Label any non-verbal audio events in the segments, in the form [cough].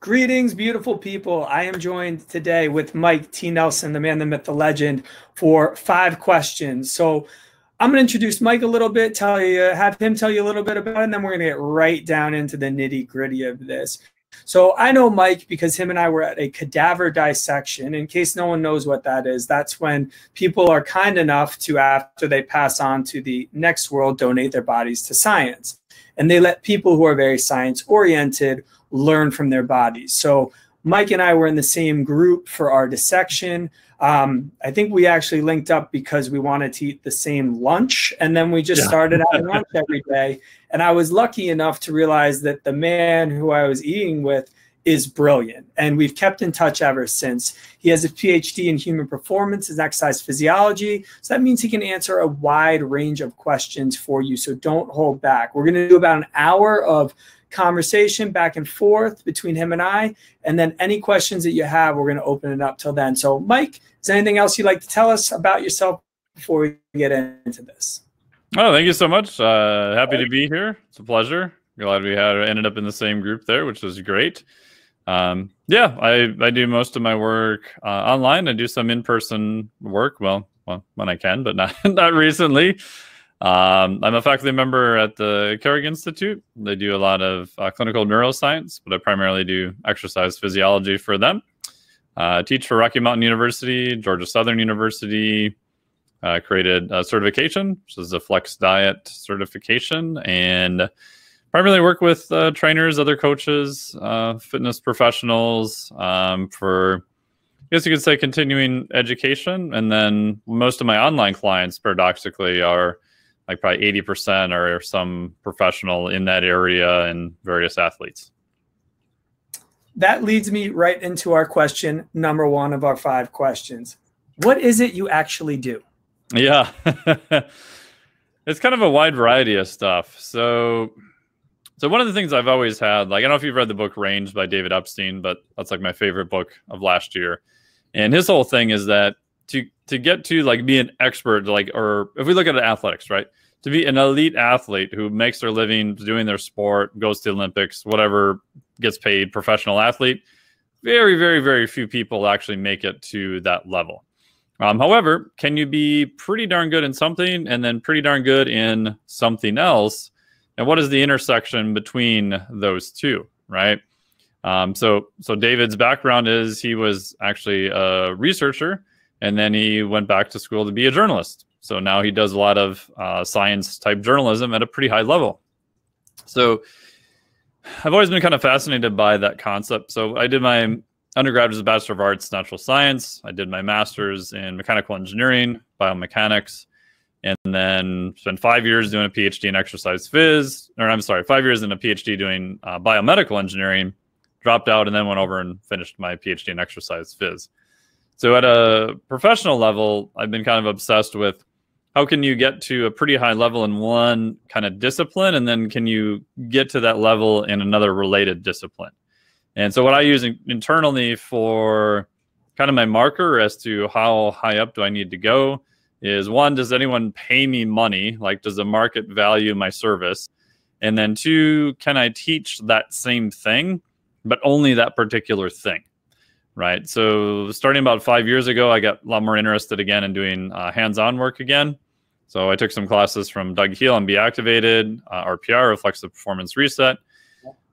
Greetings, beautiful people. I am joined today with Mike T. Nelson, the man, the myth, the legend, for five questions. So I'm going to introduce Mike a little bit, tell you, have him tell you a little bit about it, and then we're going to get right down into the nitty gritty of this. So I know Mike because him and I were at a cadaver dissection. In case no one knows what that is, that's when people are kind enough to, after they pass on to the next world, donate their bodies to science. And they let people who are very science oriented learn from their bodies. So Mike and I were in the same group for our dissection. Um, I think we actually linked up because we wanted to eat the same lunch, and then we just yeah. started having [laughs] lunch every day. And I was lucky enough to realize that the man who I was eating with is brilliant, and we've kept in touch ever since. He has a PhD in human performance and exercise physiology, so that means he can answer a wide range of questions for you. So don't hold back. We're going to do about an hour of conversation back and forth between him and I. And then any questions that you have, we're going to open it up till then. So, Mike, is there anything else you'd like to tell us about yourself before we get into this? Oh, thank you so much. Uh, happy to be here. It's a pleasure. Glad we had ended up in the same group there, which was great. Um, yeah, I, I do most of my work uh, online. I do some in person work. Well, well, when I can, but not [laughs] not recently. Um, I'm a faculty member at the Carrick Institute. They do a lot of uh, clinical neuroscience, but I primarily do exercise physiology for them. Uh, teach for Rocky Mountain University, Georgia Southern University. Uh, created a certification, which is a Flex Diet certification, and primarily work with uh, trainers, other coaches, uh, fitness professionals um, for I guess you could say continuing education. And then most of my online clients, paradoxically, are like probably 80% are some professional in that area and various athletes. That leads me right into our question, number one of our five questions. What is it you actually do? Yeah. [laughs] it's kind of a wide variety of stuff. So, so one of the things I've always had, like I don't know if you've read the book Range by David Epstein, but that's like my favorite book of last year. And his whole thing is that to to get to like be an expert like or if we look at athletics right to be an elite athlete who makes their living doing their sport goes to the olympics whatever gets paid professional athlete very very very few people actually make it to that level um, however can you be pretty darn good in something and then pretty darn good in something else and what is the intersection between those two right um, so so david's background is he was actually a researcher and then he went back to school to be a journalist. So now he does a lot of uh, science type journalism at a pretty high level. So I've always been kind of fascinated by that concept. So I did my undergrad as a Bachelor of Arts Natural Science. I did my master's in mechanical engineering, biomechanics, and then spent five years doing a PhD in exercise phys, or I'm sorry, five years in a PhD doing uh, biomedical engineering. Dropped out and then went over and finished my PhD in exercise phys. So at a professional level, I've been kind of obsessed with how can you get to a pretty high level in one kind of discipline and then can you get to that level in another related discipline. And so what I use in, internally for kind of my marker as to how high up do I need to go is one, does anyone pay me money? Like, does the market value my service? And then two, can I teach that same thing, but only that particular thing? right? So starting about five years ago, I got a lot more interested again in doing uh, hands-on work again. So I took some classes from Doug Heel on Be Activated, uh, RPR, Reflexive Performance Reset.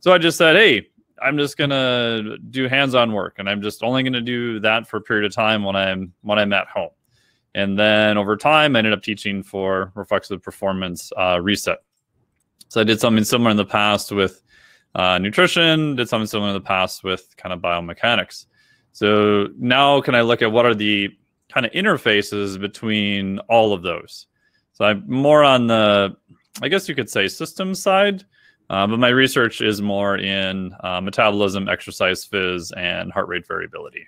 So I just said, hey, I'm just gonna do hands-on work, and I'm just only gonna do that for a period of time when I'm when I'm at home. And then over time, I ended up teaching for Reflexive Performance uh, Reset. So I did something similar in the past with uh, nutrition, did something similar in the past with kind of biomechanics. So now can I look at what are the kind of interfaces between all of those? So I'm more on the, I guess you could say, system side, uh, but my research is more in uh, metabolism, exercise phys, and heart rate variability.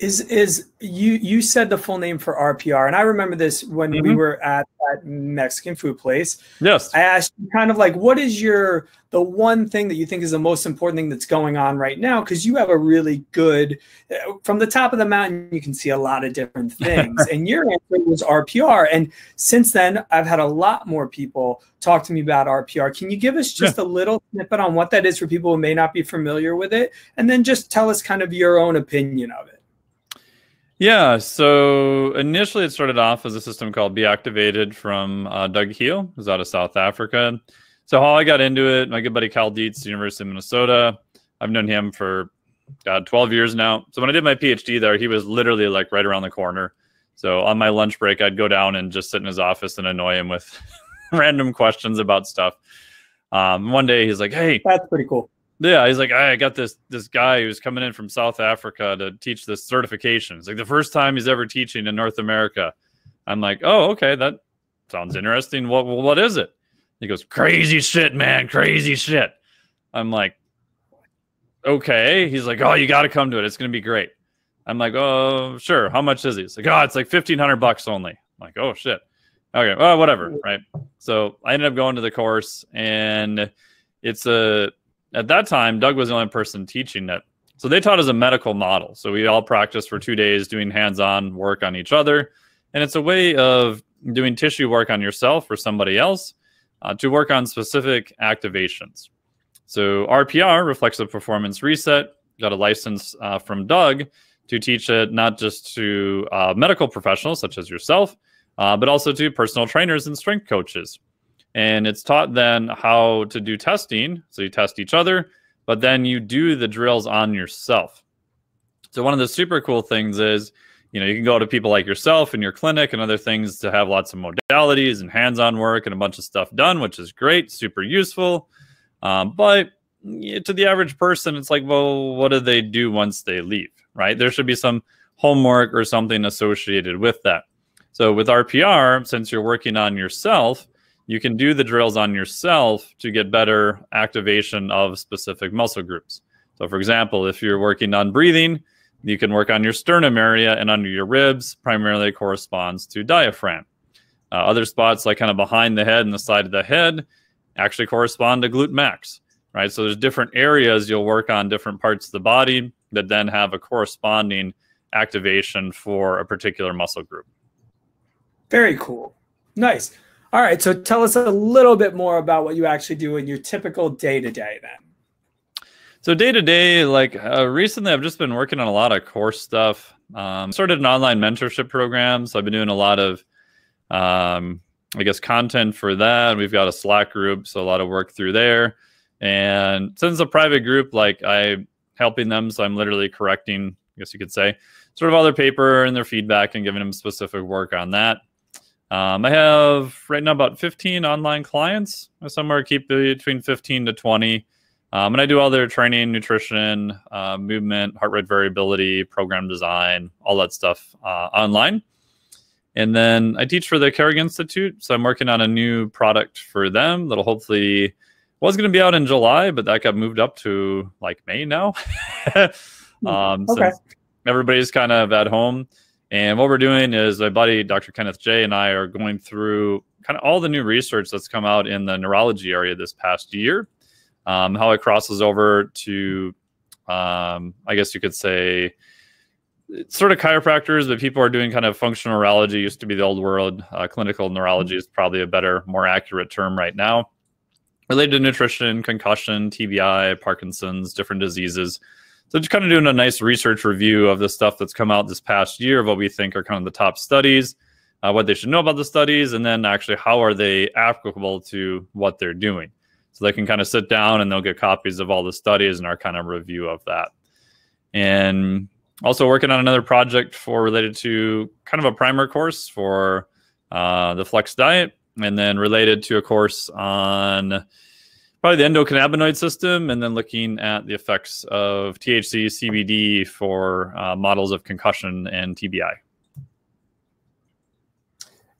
Is is you you said the full name for RPR, and I remember this when mm-hmm. we were at that Mexican food place. Yes, I asked you kind of like, what is your the one thing that you think is the most important thing that's going on right now? Because you have a really good uh, from the top of the mountain, you can see a lot of different [laughs] things, and your answer was RPR. And since then, I've had a lot more people talk to me about RPR. Can you give us just yeah. a little snippet on what that is for people who may not be familiar with it, and then just tell us kind of your own opinion of it? Yeah, so initially it started off as a system called Be Activated from uh, Doug Heel, who's out of South Africa. So how I got into it, my good buddy Cal Dietz, University of Minnesota. I've known him for God 12 years now. So when I did my PhD there, he was literally like right around the corner. So on my lunch break, I'd go down and just sit in his office and annoy him with [laughs] random questions about stuff. Um, one day he's like, "Hey, that's pretty cool. Yeah, he's like, I got this this guy who's coming in from South Africa to teach this certification. It's like the first time he's ever teaching in North America. I'm like, oh, okay, that sounds interesting. What what is it? He goes, crazy shit, man, crazy shit. I'm like, okay. He's like, oh, you got to come to it. It's gonna be great. I'm like, oh, sure. How much is he? He's like, oh, it's like fifteen hundred bucks only. I'm like, oh shit. Okay, well, whatever, right? So I ended up going to the course, and it's a at that time, Doug was the only person teaching it. So they taught as a medical model. So we all practiced for two days doing hands on work on each other. And it's a way of doing tissue work on yourself or somebody else uh, to work on specific activations. So RPR, reflexive performance reset, got a license uh, from Doug to teach it not just to uh, medical professionals such as yourself, uh, but also to personal trainers and strength coaches. And it's taught then how to do testing. So you test each other, but then you do the drills on yourself. So one of the super cool things is, you know, you can go to people like yourself in your clinic and other things to have lots of modalities and hands-on work and a bunch of stuff done, which is great, super useful. Um, but to the average person, it's like, well, what do they do once they leave? Right? There should be some homework or something associated with that. So with RPR, since you're working on yourself, you can do the drills on yourself to get better activation of specific muscle groups. So, for example, if you're working on breathing, you can work on your sternum area and under your ribs, primarily corresponds to diaphragm. Uh, other spots, like kind of behind the head and the side of the head, actually correspond to glute max, right? So, there's different areas you'll work on different parts of the body that then have a corresponding activation for a particular muscle group. Very cool. Nice. All right. So tell us a little bit more about what you actually do in your typical day to day then. So day to day, like uh, recently, I've just been working on a lot of course stuff. Um, started an online mentorship program, so I've been doing a lot of, um, I guess, content for that. We've got a Slack group, so a lot of work through there. And since it's a private group, like I'm helping them, so I'm literally correcting, I guess you could say, sort of other paper and their feedback and giving them specific work on that. Um, I have right now about 15 online clients. I somewhere keep between 15 to 20. Um, and I do all their training, nutrition, uh, movement, heart rate variability, program design, all that stuff uh, online. And then I teach for the Carrick Institute. So I'm working on a new product for them that'll hopefully was going to be out in July, but that got moved up to like May now. [laughs] Hmm. um, okay. everybody's kind of at home. And what we're doing is my buddy, Dr. Kenneth Jay and I are going through kind of all the new research that's come out in the neurology area this past year, um, how it crosses over to, um, I guess you could say, sort of chiropractors, but people are doing kind of functional neurology, used to be the old world. Uh, clinical neurology is probably a better, more accurate term right now. Related to nutrition, concussion, TBI, Parkinson's, different diseases. So just kind of doing a nice research review of the stuff that's come out this past year of what we think are kind of the top studies, uh, what they should know about the studies, and then actually how are they applicable to what they're doing. So they can kind of sit down and they'll get copies of all the studies and our kind of review of that. And also working on another project for related to kind of a primer course for uh, the Flex Diet, and then related to a course on probably the endocannabinoid system, and then looking at the effects of THC, CBD for uh, models of concussion and TBI.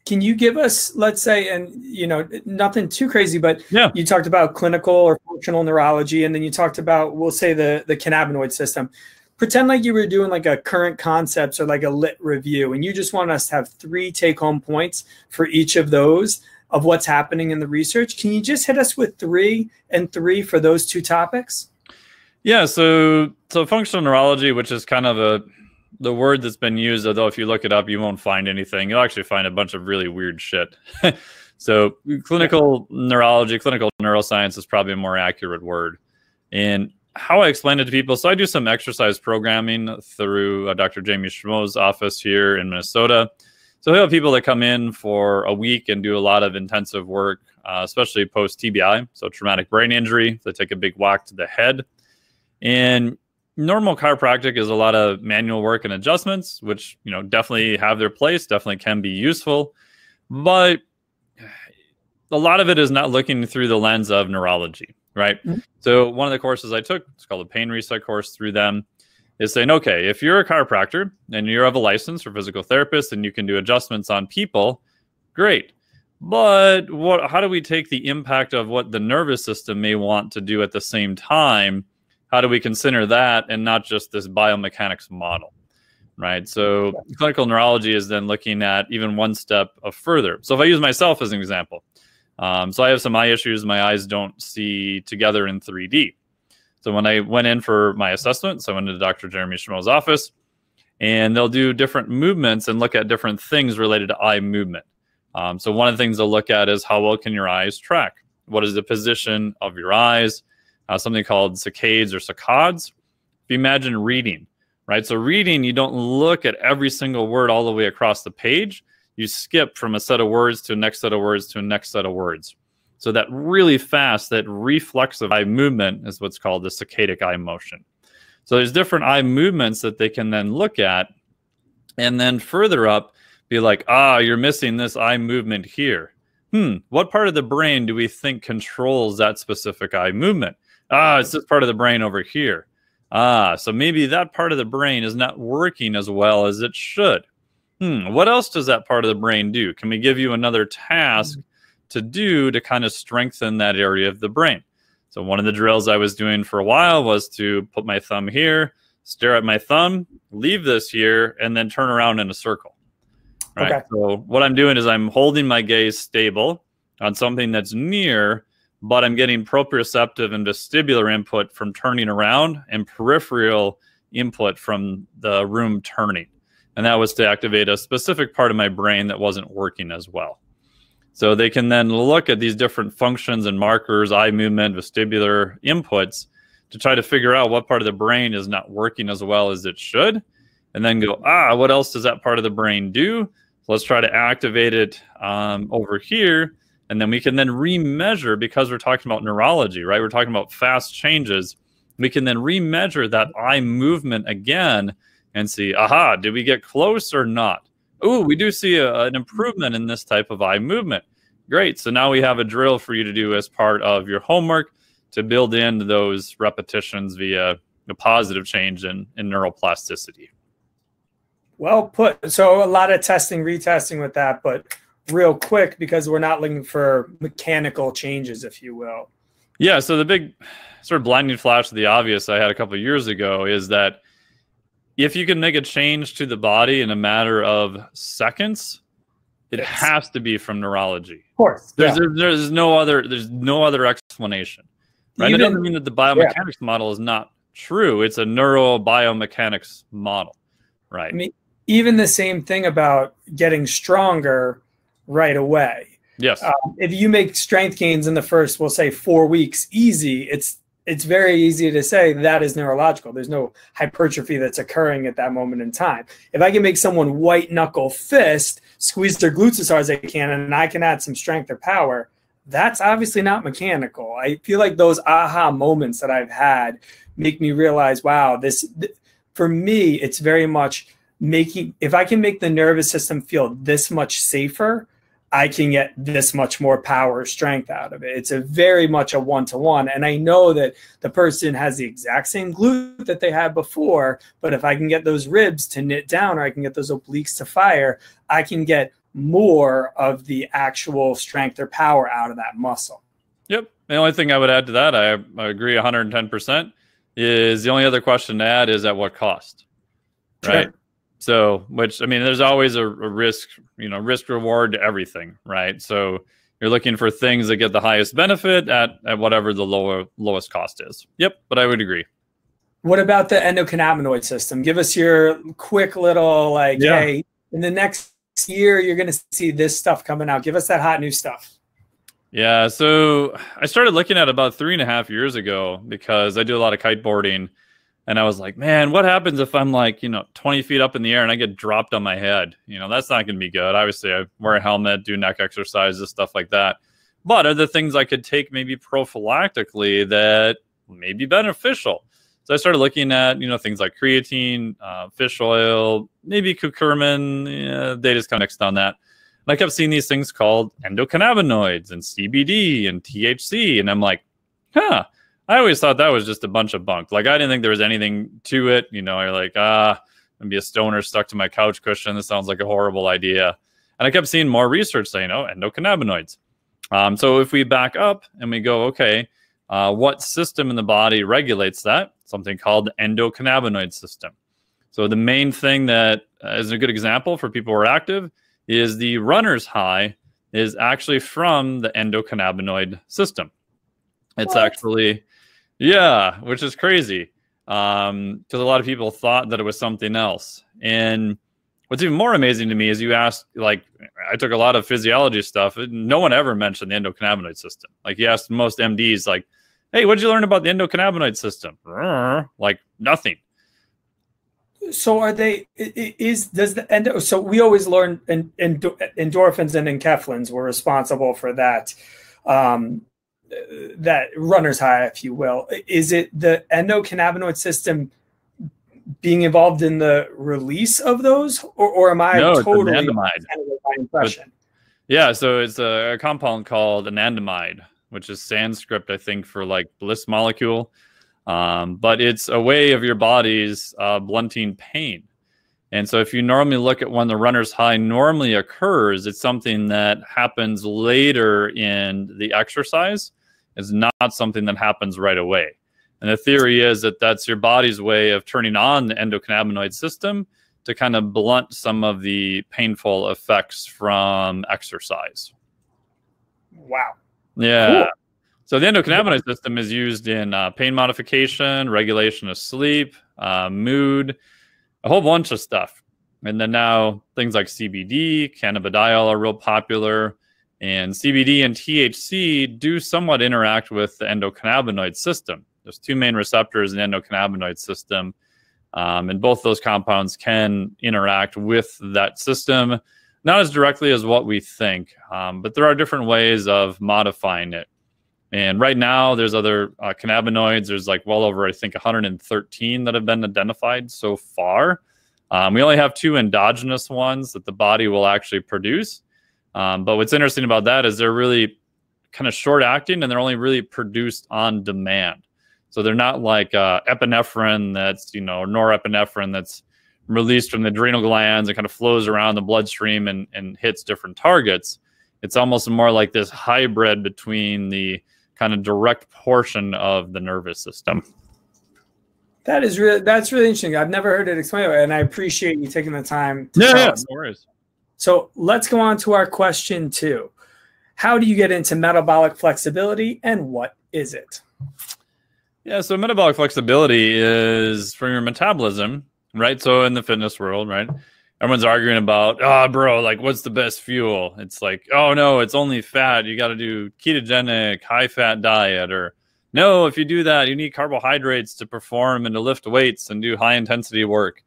Can you give us, let's say, and you know, nothing too crazy, but yeah. you talked about clinical or functional neurology, and then you talked about, we'll say, the the cannabinoid system. pretend like you were doing like a current concepts or like a lit review, and you just want us to have three take home points for each of those of what's happening in the research. Can you just hit us with three and three for those two topics? Yeah, so so functional neurology, which is kind of a the word that's been used, although if you look it up, you won't find anything. You'll actually find a bunch of really weird shit. [laughs] so clinical neurology, clinical neuroscience is probably a more accurate word. And how I explain it to people, so I do some exercise programming through uh, Dr. Jamie Schmoe's office here in Minnesota. So we have people that come in for a week and do a lot of intensive work, uh, especially post TBI, so traumatic brain injury. They take a big whack to the head. And normal chiropractic is a lot of manual work and adjustments, which you know definitely have their place, definitely can be useful, but a lot of it is not looking through the lens of neurology, right? Mm-hmm. So one of the courses I took, it's called a pain reset course through them, is saying, okay, if you're a chiropractor and you have a license for physical therapist and you can do adjustments on people, great. But what how do we take the impact of what the nervous system may want to do at the same time? How do we consider that and not just this biomechanics model right? So clinical neurology is then looking at even one step of further. So if i use myself as an example um, so i have some eye issues my eyes don't see together in 3d so when i went in for my assessment so i went to dr jeremy schmoe's office and they'll do different movements and look at different things related to eye movement um, so one of the things they'll look at is how well can your eyes track what is the position of your eyes uh, something called saccades or saccades. If you imagine reading, right? So reading, you don't look at every single word all the way across the page. You skip from a set of words to a next set of words to a next set of words. So that really fast, that reflexive eye movement is what's called the saccadic eye motion. So there's different eye movements that they can then look at, and then further up, be like, ah, you're missing this eye movement here. Hmm, what part of the brain do we think controls that specific eye movement? Ah, it's this part of the brain over here. Ah, so maybe that part of the brain is not working as well as it should. Hmm, what else does that part of the brain do? Can we give you another task to do to kind of strengthen that area of the brain? So, one of the drills I was doing for a while was to put my thumb here, stare at my thumb, leave this here, and then turn around in a circle. Right. Okay. So, what I'm doing is I'm holding my gaze stable on something that's near but I'm getting proprioceptive and vestibular input from turning around and peripheral input from the room turning. And that was to activate a specific part of my brain that wasn't working as well. So they can then look at these different functions and markers, eye movement, vestibular inputs to try to figure out what part of the brain is not working as well as it should. And then go, ah, what else does that part of the brain do? Let's try to activate it um, over here and then we can then remeasure because we're talking about neurology, right? We're talking about fast changes. We can then remeasure that eye movement again and see, aha, did we get close or not? Oh, we do see a, an improvement in this type of eye movement. Great. So now we have a drill for you to do as part of your homework to build in those repetitions via a positive change in, in neuroplasticity. Well put. So a lot of testing, retesting with that, but real quick because we're not looking for mechanical changes, if you will. Yeah. So the big sort of blinding flash of the obvious I had a couple years ago is that if you can make a change to the body in a matter of seconds, it yes. has to be from neurology. Of course. There's, yeah. there's, there's no other there's no other explanation. Right? Even, it doesn't mean that the biomechanics yeah. model is not true. It's a neurobiomechanics model. Right. I mean, even the same thing about getting stronger right away. Yes. Um, if you make strength gains in the first, we'll say four weeks, easy. It's it's very easy to say that is neurological. There's no hypertrophy that's occurring at that moment in time. If I can make someone white knuckle fist, squeeze their glutes as hard as they can, and I can add some strength or power, that's obviously not mechanical. I feel like those aha moments that I've had make me realize, wow, this th- for me, it's very much making if I can make the nervous system feel this much safer, I can get this much more power, or strength out of it. It's a very much a one to one. And I know that the person has the exact same glute that they had before, but if I can get those ribs to knit down or I can get those obliques to fire, I can get more of the actual strength or power out of that muscle. Yep. The only thing I would add to that, I, I agree 110%, is the only other question to add is at what cost, right? Sure. So, which I mean, there's always a, a risk, you know, risk reward to everything, right? So you're looking for things that get the highest benefit at, at whatever the lower lowest cost is. Yep, but I would agree. What about the endocannabinoid system? Give us your quick little like, yeah. hey, in the next year you're going to see this stuff coming out. Give us that hot new stuff. Yeah, so I started looking at about three and a half years ago because I do a lot of kiteboarding, and I was like, man, what happens if I'm like, you know, 20 feet up in the air and I get dropped on my head? You know, that's not going to be good. Obviously, I wear a helmet, do neck exercises, stuff like that. But are there things I could take maybe prophylactically that may be beneficial? So I started looking at, you know, things like creatine, uh, fish oil, maybe curcumin. Yeah, just kind of mixed on that. And I kept seeing these things called endocannabinoids and CBD and THC. And I'm like, huh. I always thought that was just a bunch of bunk. Like I didn't think there was anything to it. You know, you're like, ah, I'm be a stoner stuck to my couch cushion. This sounds like a horrible idea. And I kept seeing more research saying, oh, endocannabinoids. Um, so if we back up and we go, okay, uh, what system in the body regulates that? Something called the endocannabinoid system. So the main thing that uh, is a good example for people who are active is the runner's high is actually from the endocannabinoid system. It's what? actually, yeah, which is crazy because um, a lot of people thought that it was something else. And what's even more amazing to me is you asked, like, I took a lot of physiology stuff. No one ever mentioned the endocannabinoid system. Like, you asked most MDs, like, hey, what did you learn about the endocannabinoid system? [laughs] Like, nothing so are they is does the endo so we always learn in, in, endorphins and enkephalins were responsible for that um that runner's high if you will is it the endocannabinoid system being involved in the release of those or, or am i no, totally anandamide. impression but, yeah so it's a, a compound called anandamide which is sanskrit i think for like bliss molecule um, but it's a way of your body's uh, blunting pain. And so, if you normally look at when the runner's high normally occurs, it's something that happens later in the exercise. It's not something that happens right away. And the theory is that that's your body's way of turning on the endocannabinoid system to kind of blunt some of the painful effects from exercise. Wow. Yeah. Cool. So the endocannabinoid system is used in uh, pain modification, regulation of sleep, uh, mood, a whole bunch of stuff. And then now things like CBD, cannabidiol are real popular. And CBD and THC do somewhat interact with the endocannabinoid system. There's two main receptors in the endocannabinoid system. Um, and both those compounds can interact with that system, not as directly as what we think, um, but there are different ways of modifying it. And right now, there's other uh, cannabinoids. There's like well over, I think, 113 that have been identified so far. Um, we only have two endogenous ones that the body will actually produce. Um, but what's interesting about that is they're really kind of short acting and they're only really produced on demand. So they're not like uh, epinephrine that's, you know, norepinephrine that's released from the adrenal glands and kind of flows around the bloodstream and, and hits different targets. It's almost more like this hybrid between the kind of direct portion of the nervous system. That is really that's really interesting. I've never heard it explained, and I appreciate you taking the time. To yeah, yeah no worries. So let's go on to our question two. How do you get into metabolic flexibility, and what is it? Yeah, so metabolic flexibility is from your metabolism, right? So in the fitness world, right? everyone's arguing about, oh, bro, like, what's the best fuel? It's like, oh, no, it's only fat. You got to do ketogenic, high fat diet. Or, no, if you do that, you need carbohydrates to perform and to lift weights and do high intensity work.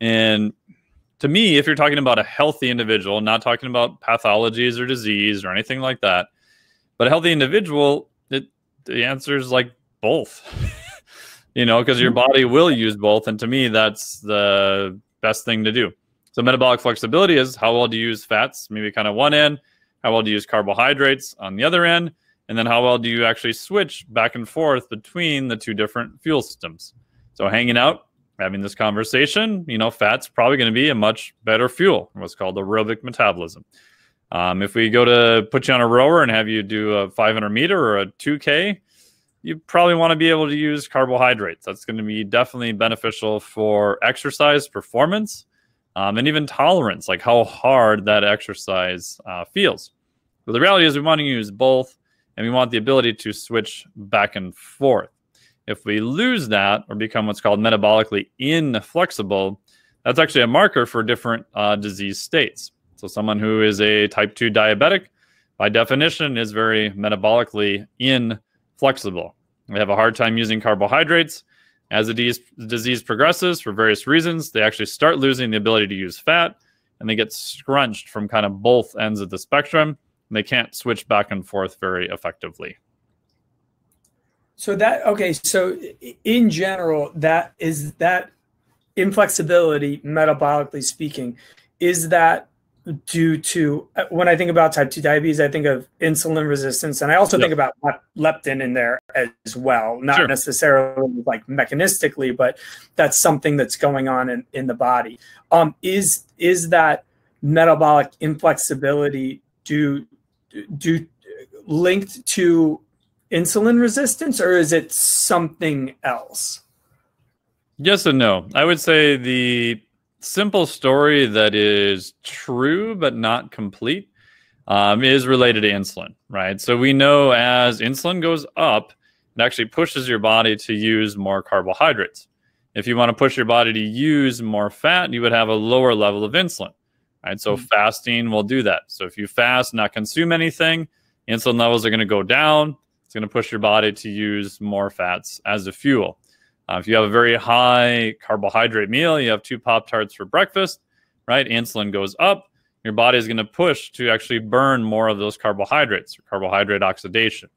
And to me, if you're talking about a healthy individual, not talking about pathologies or disease or anything like that, but a healthy individual, it, the answer is like both. [laughs] you know, because your mm-hmm. body will use both. And to me, that's the best thing to do. So metabolic flexibility is how well do you use fats, maybe kind of one end, how well do you use carbohydrates on the other end, and then how well do you actually switch back and forth between the two different fuel systems. So hanging out, having this conversation, you know, fat's probably going to be a much better fuel, what's called aerobic metabolism. Um, if we go to put you on a rower and have you do a 500 meter or a 2K, you probably want to be able to use carbohydrates. That's going to be definitely beneficial for exercise performance um, and even tolerance, like how hard that exercise uh, feels. But the reality is, we want to use both and we want the ability to switch back and forth. If we lose that or become what's called metabolically inflexible, that's actually a marker for different uh, disease states. So, someone who is a type 2 diabetic, by definition, is very metabolically inflexible. They have a hard time using carbohydrates. As the disease, disease progresses for various reasons, they actually start losing the ability to use fat and they get scrunched from kind of both ends of the spectrum. And they can't switch back and forth very effectively. So that okay, so in general, that is that inflexibility, metabolically speaking, is that due to when I think about type 2 diabetes, I think of insulin resistance. And I also yep. think about leptin in there as well, not sure. necessarily like mechanistically, but that's something that's going on in, in the body. Um, is is that metabolic inflexibility due due linked to insulin resistance or is it something else? Yes and no. I would say the simple story that is true but not complete um, is related to insulin, right? So we know as insulin goes up, it actually pushes your body to use more carbohydrates. If you want to push your body to use more fat, you would have a lower level of insulin, right? So mm-hmm. fasting will do that. So if you fast, not consume anything, insulin levels are going to go down. It's going to push your body to use more fats as a fuel. Uh, if you have a very high carbohydrate meal, you have two Pop Tarts for breakfast, right? Insulin goes up. Your body is going to push to actually burn more of those carbohydrates, or carbohydrate oxidation.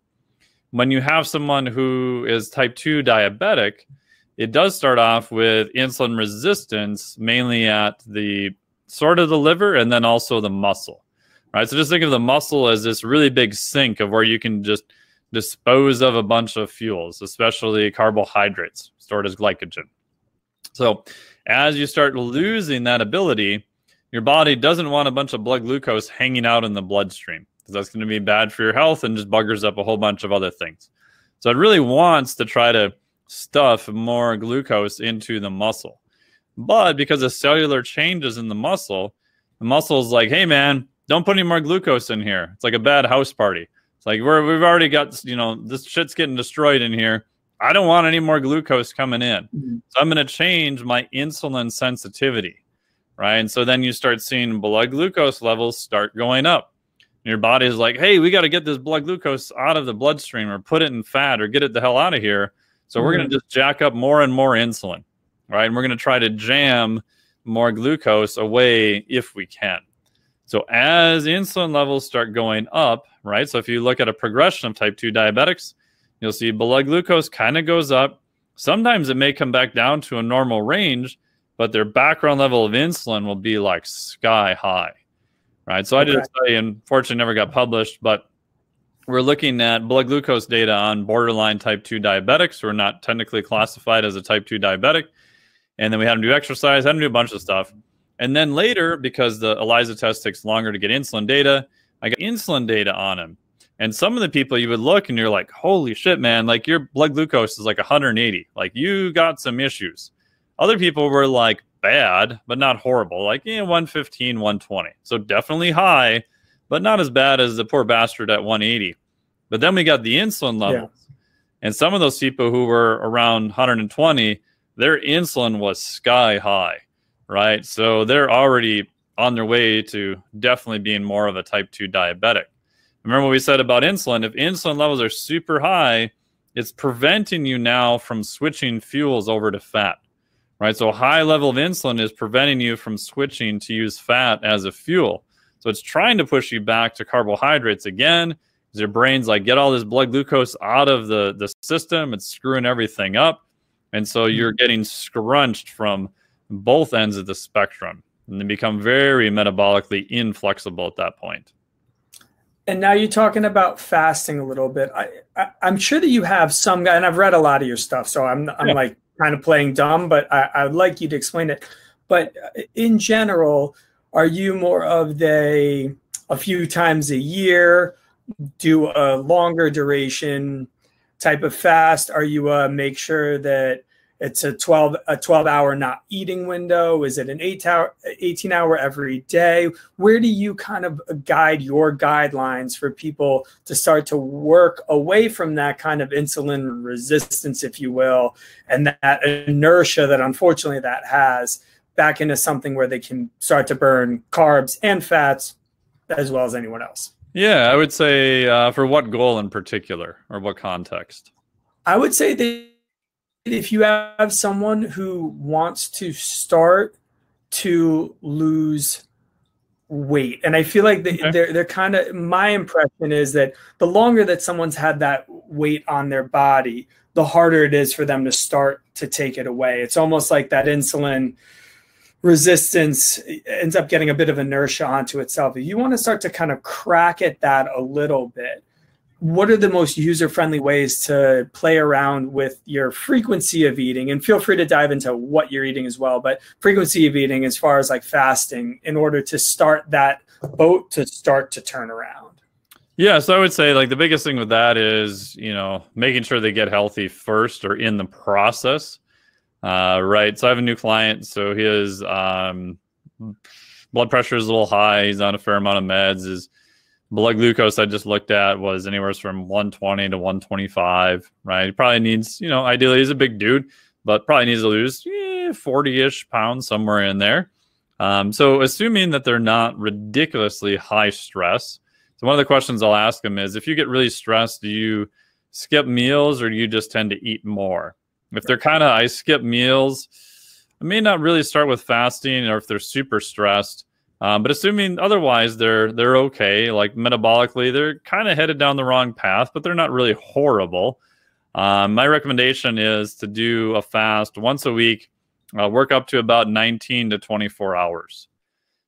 When you have someone who is type 2 diabetic, it does start off with insulin resistance, mainly at the sort of the liver and then also the muscle, right? So just think of the muscle as this really big sink of where you can just dispose of a bunch of fuels, especially carbohydrates stored as glycogen. So, as you start losing that ability, your body doesn't want a bunch of blood glucose hanging out in the bloodstream because that's going to be bad for your health and just buggers up a whole bunch of other things. So, it really wants to try to stuff more glucose into the muscle. But because of cellular changes in the muscle, the muscle's like, hey, man, don't put any more glucose in here. It's like a bad house party. It's like we're we've already got you know this shit's getting destroyed in here. I don't want any more glucose coming in. Mm-hmm. So I'm going to change my insulin sensitivity, right? And so then you start seeing blood glucose levels start going up. And Your body is like, hey, we got to get this blood glucose out of the bloodstream or put it in fat or get it the hell out of here. So mm-hmm. we're going to just jack up more and more insulin, right? And we're going to try to jam more glucose away if we can. So as insulin levels start going up, right? So if you look at a progression of type 2 diabetics, you'll see blood glucose kind of goes up. Sometimes it may come back down to a normal range, but their background level of insulin will be like sky high, right? So okay. I did a study, unfortunately, never got published, but we're looking at blood glucose data on borderline type 2 diabetics who are not technically classified as a type 2 diabetic. And then we had them do exercise, had them do a bunch of stuff. And then later, because the ELISA test takes longer to get insulin data, I got insulin data on him. And some of the people you would look and you're like, holy shit, man, like your blood glucose is like 180. Like you got some issues. Other people were like bad, but not horrible, like yeah, 115, 120. So definitely high, but not as bad as the poor bastard at 180. But then we got the insulin levels. Yeah. And some of those people who were around 120, their insulin was sky high right? So they're already on their way to definitely being more of a type 2 diabetic. Remember what we said about insulin? If insulin levels are super high, it's preventing you now from switching fuels over to fat, right? So a high level of insulin is preventing you from switching to use fat as a fuel. So it's trying to push you back to carbohydrates again. Because your brain's like, get all this blood glucose out of the, the system. It's screwing everything up. And so mm-hmm. you're getting scrunched from both ends of the spectrum and they become very metabolically inflexible at that point. And now you're talking about fasting a little bit. I, I am sure that you have some guy, and I've read a lot of your stuff, so I'm I'm yeah. like kind of playing dumb, but I, I would like you to explain it. But uh, in general, are you more of the a few times a year, do a longer duration, type of fast? Are you a make sure that it's a 12 a 12 hour not eating window. Is it an 8 hour 18 hour every day? Where do you kind of guide your guidelines for people to start to work away from that kind of insulin resistance if you will and that inertia that unfortunately that has back into something where they can start to burn carbs and fats as well as anyone else? Yeah i would say uh, for what goal in particular or what context? I would say that if you have someone who wants to start to lose weight and i feel like they, okay. they're, they're kind of my impression is that the longer that someone's had that weight on their body the harder it is for them to start to take it away it's almost like that insulin resistance ends up getting a bit of inertia onto itself if you want to start to kind of crack at that a little bit what are the most user friendly ways to play around with your frequency of eating? And feel free to dive into what you're eating as well but frequency of eating as far as like fasting in order to start that boat to start to turn around. Yeah so i would say like the biggest thing with that is you know making sure they get healthy first or in the process. Uh, right so i have a new client so his um, blood pressure is a little high he's on a fair amount of meds is blood glucose I just looked at was anywhere from 120 to 125, right? He probably needs, you know, ideally he's a big dude, but probably needs to lose 40 ish pounds somewhere in there. Um, so assuming that they're not ridiculously high stress. So one of the questions I'll ask them is if you get really stressed, do you skip meals or do you just tend to eat more? If they're kind of, I skip meals, I may not really start with fasting or if they're super stressed. Um, but assuming otherwise, they're they're okay. Like metabolically, they're kind of headed down the wrong path, but they're not really horrible. Um, my recommendation is to do a fast once a week, uh, work up to about 19 to 24 hours.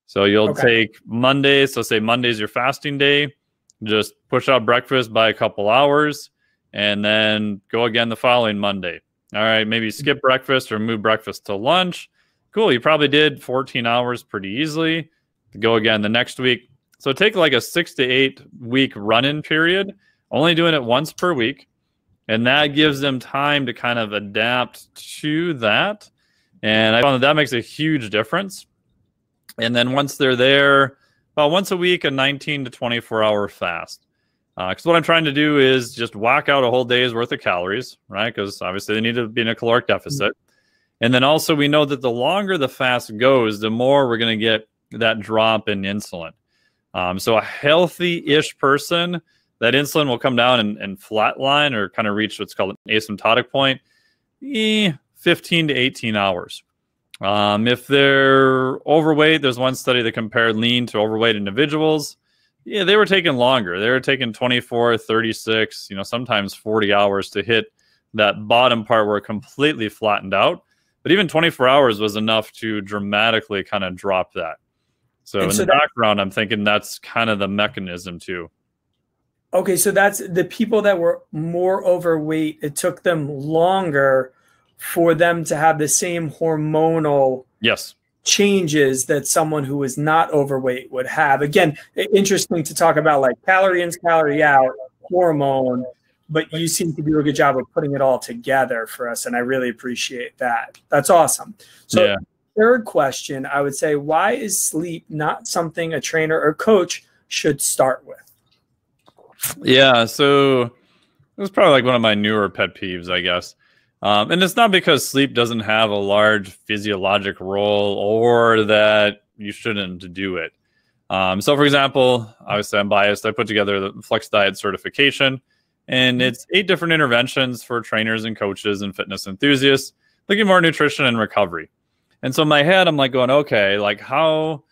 So you'll okay. take Monday. So say Monday's your fasting day. Just push out breakfast by a couple hours, and then go again the following Monday. All right, maybe skip breakfast or move breakfast to lunch. Cool. You probably did 14 hours pretty easily go again the next week. So take like a six to eight week run in period, only doing it once per week. And that gives them time to kind of adapt to that. And I found that that makes a huge difference. And then once they're there, about once a week, a 19 to 24 hour fast. Because uh, what I'm trying to do is just whack out a whole day's worth of calories, right? Because obviously they need to be in a caloric deficit. And then also, we know that the longer the fast goes, the more we're going to get that drop in insulin. Um, so a healthy-ish person, that insulin will come down and, and flatline or kind of reach what's called an asymptotic point, eh, 15 to 18 hours. Um, if they're overweight, there's one study that compared lean to overweight individuals. Yeah, they were taking longer. They were taking 24, 36, you know, sometimes 40 hours to hit that bottom part where it completely flattened out. But even 24 hours was enough to dramatically kind of drop that. So and in so the that, background, I'm thinking that's kind of the mechanism too. Okay, so that's the people that were more overweight. It took them longer for them to have the same hormonal yes changes that someone who is not overweight would have. Again, interesting to talk about like calorie in, calorie out, hormone, but you seem to do a good job of putting it all together for us, and I really appreciate that. That's awesome. So. Yeah third question, I would say, why is sleep not something a trainer or coach should start with? Yeah, so it was probably like one of my newer pet peeves, I guess. Um, and it's not because sleep doesn't have a large physiologic role or that you shouldn't do it. Um, so, for example, obviously I'm biased. I put together the Flex Diet certification, and mm-hmm. it's eight different interventions for trainers and coaches and fitness enthusiasts looking more nutrition and recovery. And so in my head, I'm like going, okay, like how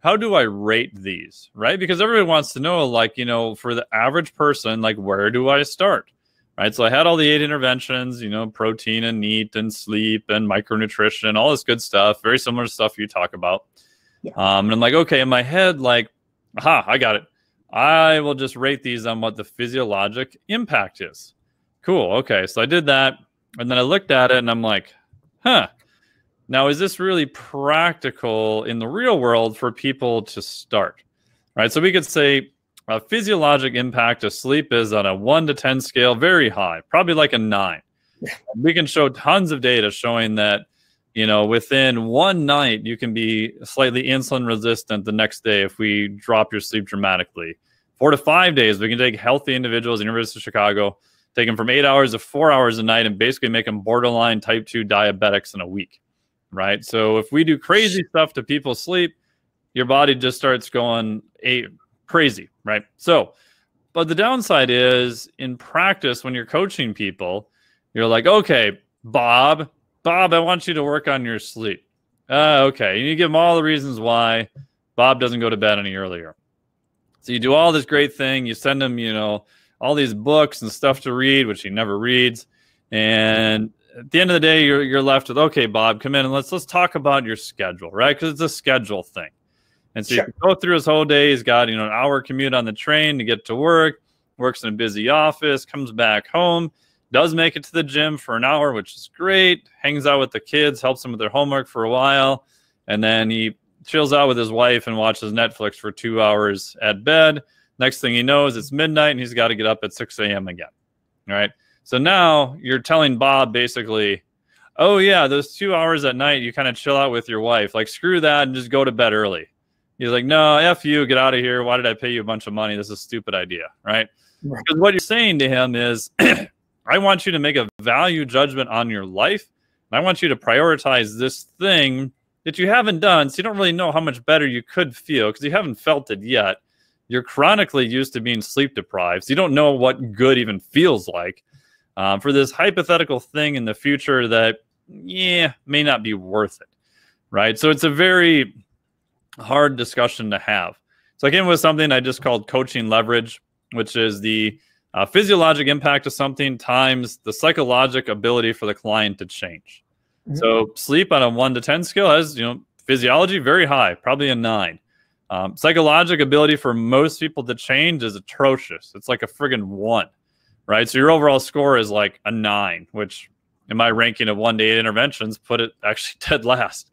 how do I rate these? Right? Because everybody wants to know, like, you know, for the average person, like where do I start? Right. So I had all the eight interventions, you know, protein and NEAT and sleep and micronutrition, all this good stuff, very similar stuff you talk about. Yeah. Um, and I'm like, okay, in my head, like, aha, I got it. I will just rate these on what the physiologic impact is. Cool. Okay. So I did that. And then I looked at it and I'm like, huh, now, is this really practical in the real world for people to start? Right. So we could say a physiologic impact of sleep is on a one to 10 scale, very high, probably like a nine. [laughs] we can show tons of data showing that, you know, within one night, you can be slightly insulin resistant the next day if we drop your sleep dramatically. Four to five days, we can take healthy individuals, University of Chicago, take them from eight hours to four hours a night and basically make them borderline type 2 diabetics in a week, right? So if we do crazy stuff to people's sleep, your body just starts going eight, crazy, right? So, but the downside is in practice, when you're coaching people, you're like, okay, Bob, Bob, I want you to work on your sleep. Uh, okay. And you give them all the reasons why Bob doesn't go to bed any earlier. So you do all this great thing. You send him, you know, all these books and stuff to read, which he never reads. And at the end of the day, you're, you're left with, okay, Bob, come in and let's let's talk about your schedule, right? Because it's a schedule thing. And so sure. you go through his whole day. He's got, you know, an hour commute on the train to get to work, works in a busy office, comes back home, does make it to the gym for an hour, which is great, hangs out with the kids, helps them with their homework for a while, and then he chills out with his wife and watches Netflix for two hours at bed. Next thing he knows, it's midnight and he's got to get up at 6 a.m. again. All right. So now you're telling Bob basically, oh, yeah, those two hours at night, you kind of chill out with your wife. Like, screw that and just go to bed early. He's like, no, F you, get out of here. Why did I pay you a bunch of money? This is a stupid idea, right? right. Because what you're saying to him is, [clears throat] I want you to make a value judgment on your life. And I want you to prioritize this thing that you haven't done. So you don't really know how much better you could feel because you haven't felt it yet. You're chronically used to being sleep deprived. So you don't know what good even feels like um, for this hypothetical thing in the future that, yeah, may not be worth it. Right. So it's a very, hard discussion to have. So I came with something I just called coaching leverage, which is the uh, physiologic impact of something times the psychologic ability for the client to change. Mm-hmm. So sleep on a one to ten scale has you know physiology very high, probably a nine. Um, psychological ability for most people to change is atrocious. It's like a friggin' one, right? So your overall score is like a nine, which in my ranking of one to eight interventions put it actually [laughs] dead last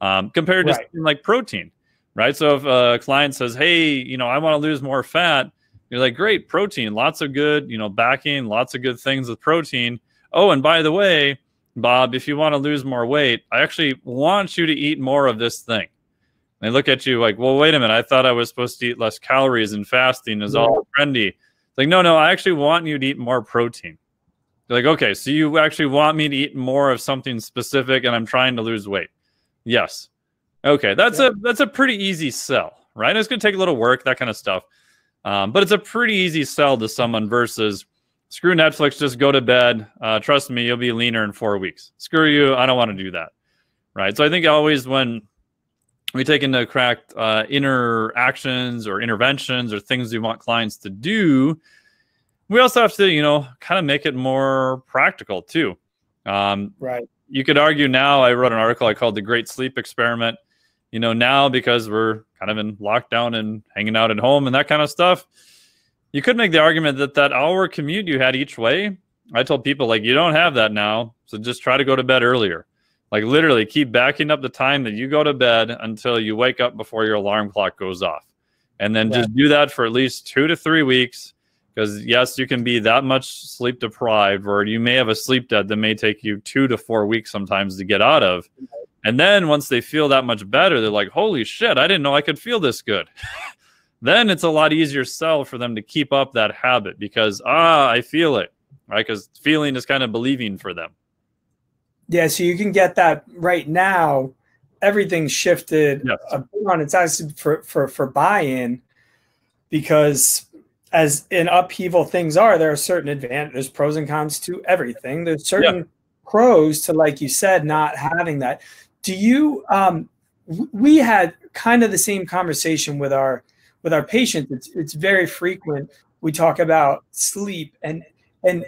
um, compared right. to like protein right? So if a client says, "Hey, you know, I want to lose more fat," you're like, "Great, protein, lots of good, you know, backing, lots of good things with protein." Oh, and by the way, Bob, if you want to lose more weight, I actually want you to eat more of this thing. They look at you like, "Well, wait a minute, I thought I was supposed to eat less calories and fasting is yeah. all trendy." It's like, no, no, I actually want you to eat more protein. They're like, okay, so you actually want me to eat more of something specific, and I'm trying to lose weight. Yes. Okay, that's yeah. a that's a pretty easy sell, right? It's going to take a little work, that kind of stuff, um, but it's a pretty easy sell to someone versus screw Netflix, just go to bed. Uh, trust me, you'll be leaner in four weeks. Screw you, I don't want to do that, right? So I think always when we take into account uh, interactions or interventions or things we want clients to do, we also have to, you know, kind of make it more practical too. Um, right. You could argue now. I wrote an article I called "The Great Sleep Experiment." you know, now because we're kind of in lockdown and hanging out at home and that kind of stuff, you could make the argument that that hour commute you had each way. I told people like you don't have that now, so just try to go to bed earlier. Like literally, keep backing up the time that you go to bed until you wake up before your alarm clock goes off, and then just do that for at least two to three weeks. Because yes, you can be that much sleep deprived, or you may have a sleep debt that may take you two to four weeks sometimes to get out of. And then once they feel that much better, they're like, holy shit, I didn't know I could feel this good. [laughs] then it's a lot easier sell for them to keep up that habit because, ah, I feel it, right? Because feeling is kind of believing for them. Yeah, so you can get that right now. Everything's shifted yes. a bit on its eyes for, for, for buy in because as in upheaval things are, there are certain advantages, pros and cons to everything. There's certain yeah. pros to, like you said, not having that do you um, we had kind of the same conversation with our with our patients it's, it's very frequent we talk about sleep and and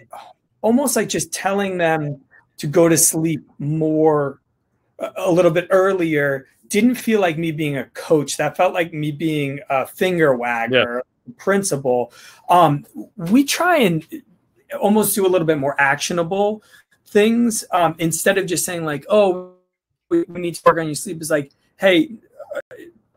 almost like just telling them to go to sleep more a little bit earlier didn't feel like me being a coach that felt like me being a finger wagger yeah. principal um, we try and almost do a little bit more actionable things um, instead of just saying like oh we, we need to work on your sleep is like, hey,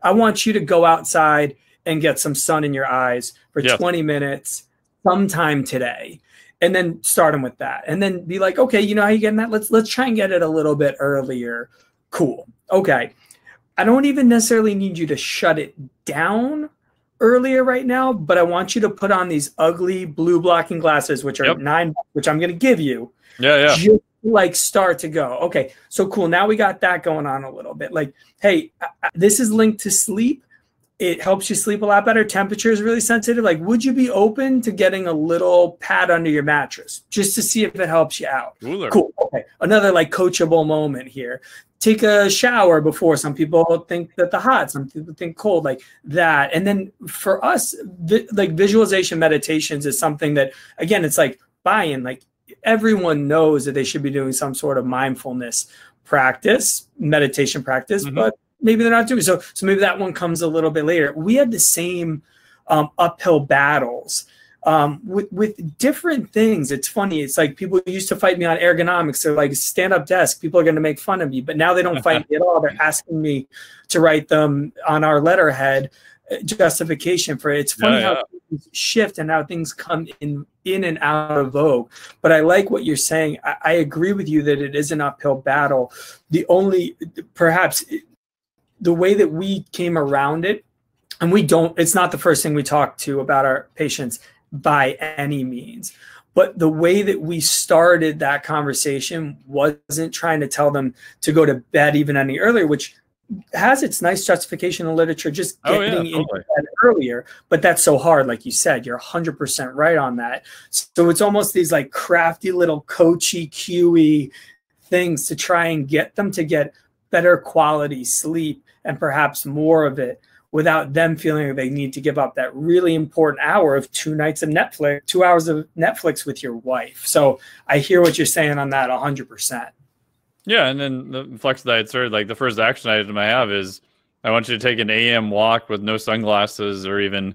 I want you to go outside and get some sun in your eyes for Yes. 20 minutes sometime today and then start them with that and then be like okay you know how you getting that? Let's let's try and get it a little bit earlier. Cool. Okay. I don't even necessarily need you to shut it down earlier right now but i want you to put on these ugly blue blocking glasses which are Yep. nine which i'm going to give you. Yeah, yeah. just like start to go. Okay so cool. Now we got that going on a little bit. Like hey this is linked to sleep it helps you sleep a lot better. Temperature is really sensitive. Like would you be open to getting a little pad under your mattress just to see if it helps you out? Cooler. cool. Okay. Another like coachable moment here. Take a shower before. Some people think that the hot some people think cold like that. And then for us vi- like visualization meditations is something that again it's like buy-in. Like everyone knows that they should be doing some sort of mindfulness practice meditation practice Mhm. but maybe they're not doing so so maybe that one comes a little bit later we had the same um, uphill battles um, with with different things. It's funny. It's like people used to fight me on ergonomics. They're like stand up desk. People are going to make fun of me, but now they don't fight me at all. They're asking me to write them on our letterhead uh, justification for it. It's funny Yeah, how things shift and how things come in in and out of vogue. But I like what you're saying. I, I agree with you that it is an uphill battle. The only perhaps the way that we came around it and we don't it's not the first thing we talk to about our patients by any means but the way that we started that conversation wasn't trying to tell them to go to bed even any earlier which has its nice justification in literature just Oh, yeah, getting into totally. bed earlier but that's so hard like you said you're 100% right on that so it's almost these like crafty little coachy cuey things to try and get them to get better quality sleep and perhaps more of it without them feeling like they need to give up that really important hour of two nights of Netflix, two hours of Netflix with your wife. So I hear what you're saying on that 100%. Yeah, and then the flex diet started like the first action item I have is I want you to take an AM walk with no sunglasses or even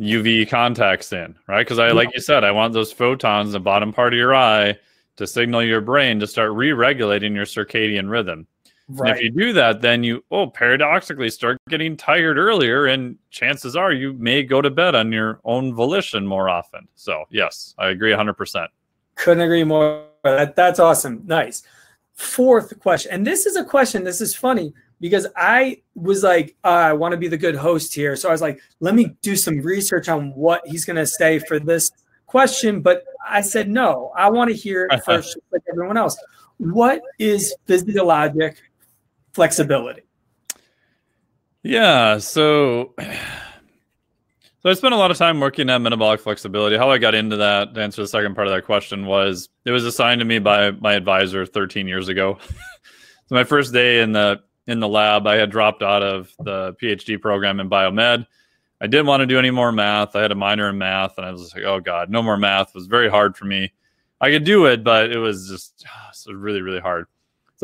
UV contacts in, right? Because I, like you said, I want those photons in the bottom part of your eye to signal your brain to start re-regulating your circadian rhythm. And if you do that, then you oh paradoxically start getting tired earlier, and chances are you may go to bed on your own volition more often. So yes, I agree 100. percent Couldn't agree more. That, that's awesome. Nice. Fourth question. And this is a question. This is funny because I was like, uh, I want to be the good host here. So I was like, let me do some research on what he's going to say for this question. But I said, no, I want to hear it [laughs] first, like everyone else. What is physiologic flexibility? Yeah, so [sighs] so I spent a lot of time working on metabolic flexibility. How I got into that, to answer the second part of that question, was it was assigned to me by my advisor 13 years ago. [laughs] so my first day in the in the lab, I had dropped out of the PhD program in biomed. I didn't want to do any more math. I had a minor in math, and I was like, "Oh God, no more math." It was very hard for me. I could do it, but it was just [sighs] so really, really hard.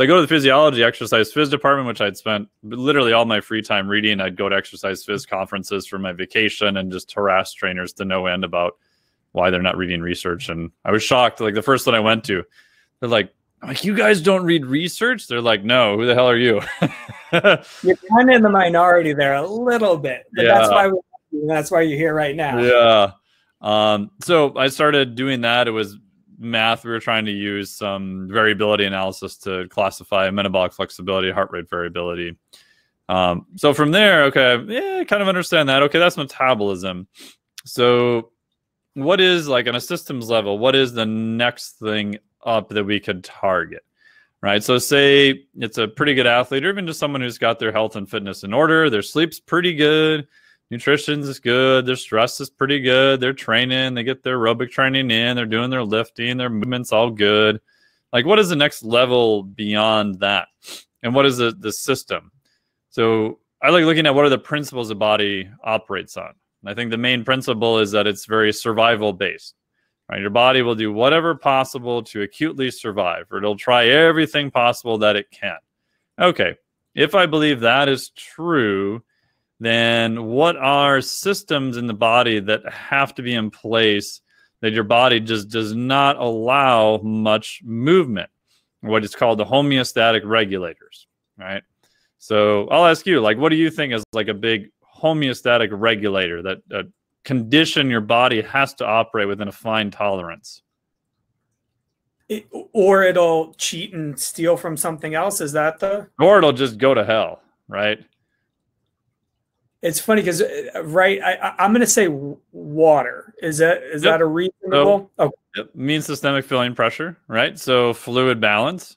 So I go to the physiology exercise phys department, which I'd spent literally all my free time reading. I'd go to exercise phys conferences for my vacation and just harass trainers to no end about why they're not reading research. And I was shocked. Like the first one I went to, they're like, I'm like, you guys don't read research? They're like, no, who the hell are you? [laughs] You're kind of in the minority there a little bit, but that's why we, that's why you're here right now. yeah. Um, so I started doing that. It was math. We were trying to use some variability analysis to classify metabolic flexibility, heart rate variability. Um, so from there, okay, yeah, I kind of understand that. Okay, that's metabolism. So what is like on a systems level, what is the next thing up that we could target? Right. So say it's a pretty good athlete, or even just someone who's got their health and fitness in order, their sleep's pretty good nutrition is good. Their stress is pretty good. They're training. They get their aerobic training in. They're doing their lifting. Their movements all good. Like what is the next level beyond that? And what is the, the system? So i like looking at what are the principles the body operates on. And i think the main principle is that it's very survival based right? Your body will do whatever possible to acutely survive or it'll try everything possible that it can. Okay. If i believe that is true then what are systems in the body that have to be in place that your body just does not allow much movement what is called the homeostatic regulators right so i'll ask you like what do you think is like a big homeostatic regulator that uh, condition your body has to operate within a fine tolerance. It, or it'll cheat and steal from something else. Is that the? Or it'll just go to hell, right? It's funny because uh, right, I, am going to say water. Is that is yep. that a reasonable? So, oh. Yep. Means systemic filling pressure, right? So fluid balance,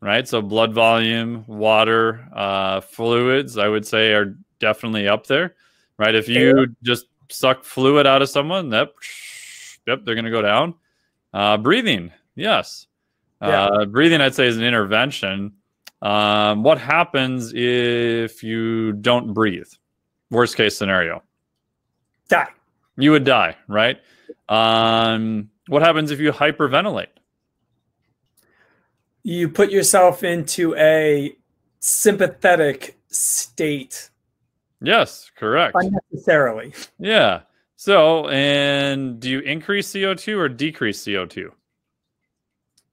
right? So blood volume, water, uh, fluids, I would say are definitely up there, right? If you just suck fluid out of someone, that yep, they're going to go down. Uh, breathing, yes. Yeah. Uh, breathing, I'd say, is an intervention. Um, what happens if you don't breathe? Worst case scenario. Die. You would die, right? Um, what happens if you hyperventilate? You put yourself into a sympathetic state. Yes, correct. Unnecessarily. Yeah. So, and do you increase CO2 or decrease CO2?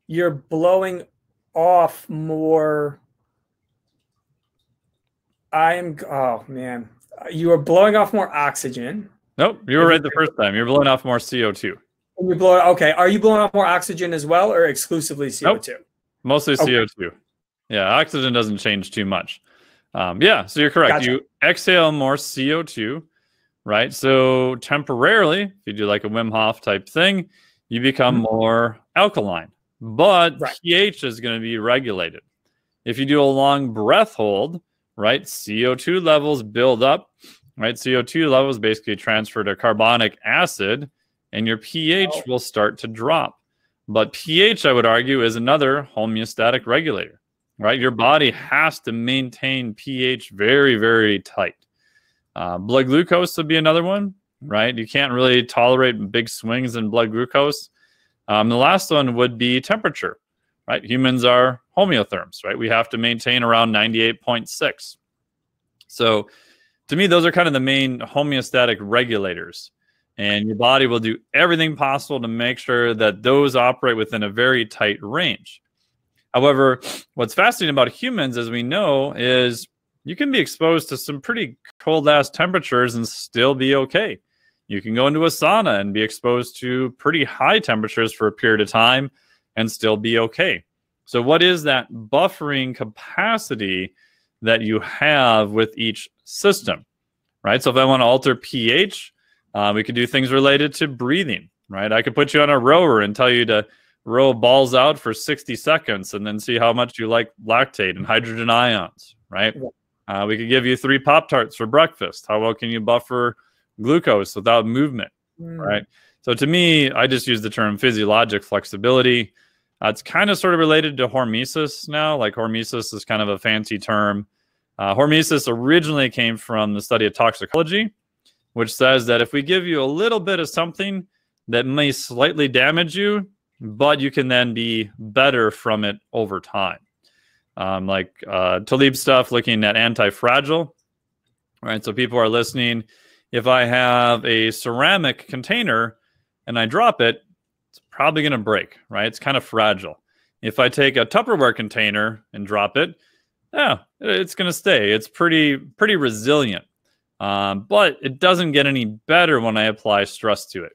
You're blowing off more. I'm, oh man, you are blowing off more oxygen. Nope, you were right the first time. You're blowing off more CO2. And you blow okay. Are you blowing off more oxygen as well, or exclusively CO2? Nope. Mostly okay. CO2. Yeah, oxygen doesn't change too much. Um, yeah, so you're correct. Gotcha. You exhale more CO2, right? So temporarily, if you do like a Wim Hof type thing, you become mm-hmm. more alkaline, but right. pH is going to be regulated. If you do a long breath hold, right? CO2 levels build up, right? CO2 levels basically transfer to carbonic acid, and your pH oh. will start to drop. But pH, I would argue, is another homeostatic regulator, right? Your body has to maintain pH very, very tight. Uh, blood glucose would be another one, right? You can't really tolerate big swings in blood glucose. Um, the last one would be temperature, right? Humans are homeotherms, right? We have to maintain around 98.6. So to me, those are kind of the main homeostatic regulators. And your body will do everything possible to make sure that those operate within a very tight range. However, what's fascinating about humans, as we know, is you can be exposed to some pretty cold ass temperatures and still be okay. You can go into a sauna and be exposed to pretty high temperatures for a period of time and still be okay. So, what is that buffering capacity that you have with each system? Right. So, if I want to alter pH, uh, we could do things related to breathing. Right. I could put you on a rower and tell you to row balls out for 60 seconds and then see how much you like lactate and hydrogen ions. Right. Uh, we could give you three Pop Tarts for breakfast. How well can you buffer glucose without movement? Mm. Right. So, to me, I just use the term physiologic flexibility. Uh, it's kind of sort of related to hormesis now. Like hormesis is kind of a fancy term. Uh, hormesis originally came from the study of toxicology, which says that if we give you a little bit of something that may slightly damage you, but you can then be better from it over time. Um, like uh, Taleb stuff looking at anti-fragile. Right. So people are listening. If I have a ceramic container and I drop it, probably going to break, right? It's kind of fragile. If I take a Tupperware container and drop it, yeah, it's going to stay. It's pretty pretty resilient, um, but it doesn't get any better when I apply stress to it.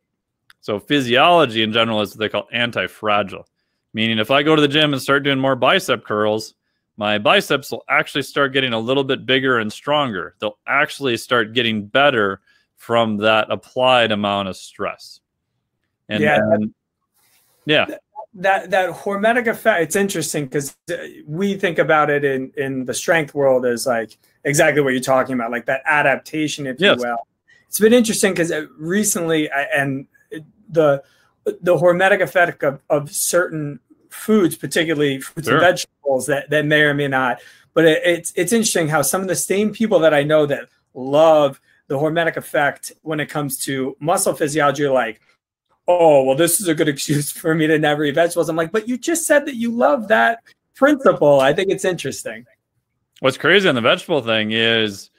So physiology in general is what they call anti-fragile, meaning if I go to the gym and start doing more bicep curls, my biceps will actually start getting a little bit bigger and stronger. They'll actually start getting better from that applied amount of stress. And yeah, then, yeah. That that hormetic effect, it's interesting because we think about it in in the strength world as like exactly what you're talking about, like that adaptation, if yes. you will. It's been interesting because uh, recently, and the the hormetic effect of, of certain foods, particularly fruits sure. and vegetables, that that may or may not. But it, it's it's interesting how some of the same people that I know that love the hormetic effect when it comes to muscle physiology, like oh, well, this is a good [laughs] excuse for me to never eat vegetables. I'm like, but you just said that you love that principle. I think it's interesting. What's crazy on the vegetable thing is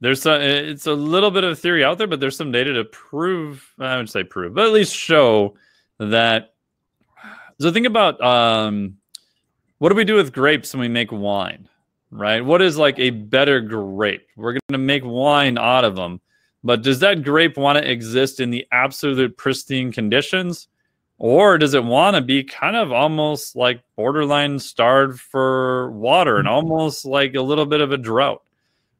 there's some, it's a little bit of theory out there, but there's some data to prove, I would say prove, but at least show that. So think about um, what do we do with grapes when we make wine? right? What is like a better grape? We're going to make wine out of them. But does that grape want to exist in the absolute pristine conditions? Or does it want to be kind of almost like borderline starved for water and mm-hmm. almost like a little bit of a drought,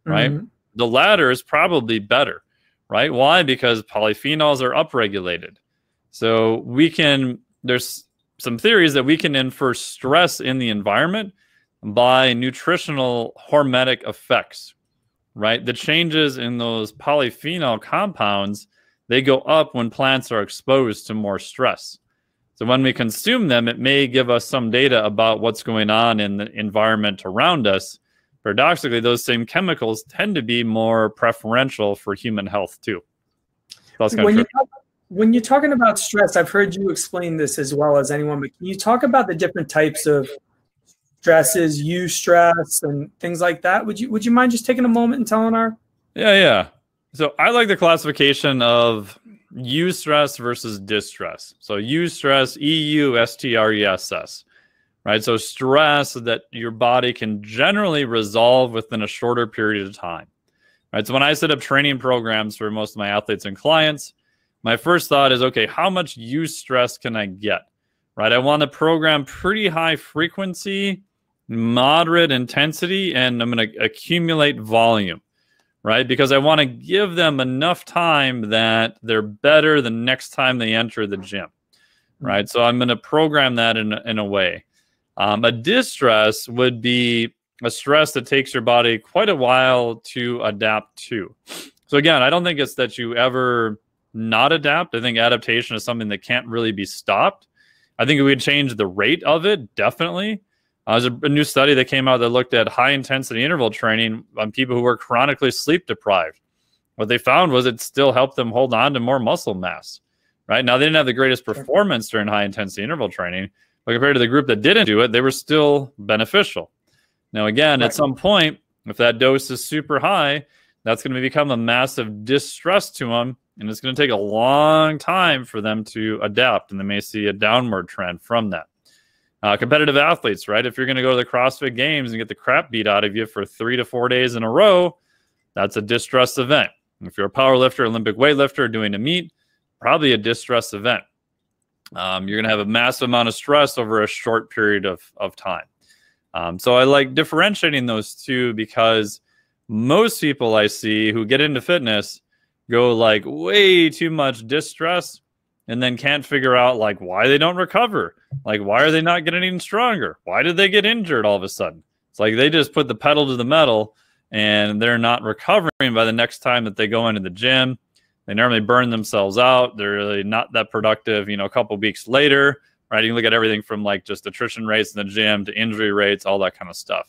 right? Mm-hmm. The latter is probably better, right? Why? Because polyphenols are upregulated. So we can, there's some theories that we can infer stress in the environment by nutritional hormetic effects, right? The changes in those polyphenol compounds, they go up when plants are exposed to more stress. So when we consume them, it may give us some data about what's going on in the environment around us. Paradoxically, those same chemicals tend to be more preferential for human health too. So when, you talk, when you're talking about stress, I've heard you explain this as well as anyone, but can you talk about the different types of stresses, stress and things like that? Would you would you mind just taking a moment and telling our Yeah, yeah. So I like the classification of eustress versus distress. So eustress, E U S T R E S S, right? So stress that your body can generally resolve within a shorter period of time, right? So when I set up training programs for most of my athletes and clients, my first thought is, okay, how much eustress can I get, right? I want to program pretty high frequency, moderate intensity, and I'm going to accumulate volume right? Because I want to give them enough time that they're better the next time they enter the gym, hmm. right? So I'm going to program that in, in a way. Um, a distress would be a stress that takes your body quite a while to adapt to. So again, I don't think it's that you ever not adapt. I think adaptation is something that can't really be stopped. I think we would change the rate of it, definitely. Uh, there's a, new study that came out that looked at high intensity interval training on people who were chronically sleep deprived. What they found was it still helped them hold on to more muscle mass. Right now, they didn't have the greatest performance during high intensity interval training, but compared to the group that didn't do it, they were still beneficial. Now, again, right. at some point, if that dose is super high, that's going to become a massive distress to them, and it's going to take a long time for them to adapt, and they may see a downward trend from that. Uh, competitive athletes, right? If you're going to go to the CrossFit Games and get the crap beat out of you for three to four days in a row, that's a distress event. If you're a power lifter, Olympic weightlifter doing a meet, probably a distress event. Um, you're going to have a massive amount of stress over a short period of, of time. Um, so I like differentiating those two because most people I see who get into fitness go like way too much distress and then can't figure out like why they don't recover. Like why are they not getting even stronger? Why did they get injured all of a sudden? It's like they just put the pedal to the metal and they're not recovering by the next time that they go into the gym. They normally burn themselves out. They're really not that productive, you know, a couple weeks later, right? You can look at everything from like just attrition rates in the gym to injury rates, all that kind of stuff.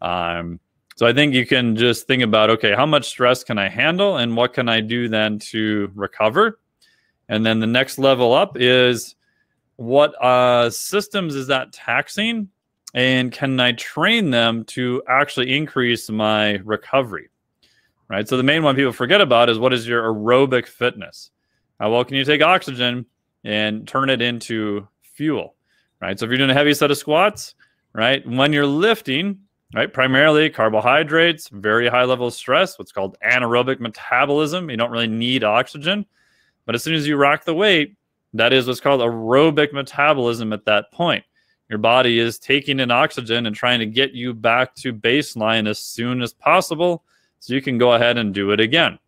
Um, so I think you can just think about okay, how much stress can I handle and what can I do then to recover? And then the next level up is what uh, systems is that taxing? And can I train them to actually increase my recovery? Right. So the main one people forget about is what is your aerobic fitness? How well can you take oxygen and turn it into fuel? Right. So if you're doing a heavy set of squats, right, when you're lifting, right, primarily carbohydrates, very high level of stress, what's called anaerobic metabolism. You don't really need oxygen. But as soon as you rock the weight, that is what's called aerobic metabolism at that point. Your body is taking in oxygen and trying to get you back to baseline as soon as possible so you can go ahead and do it again.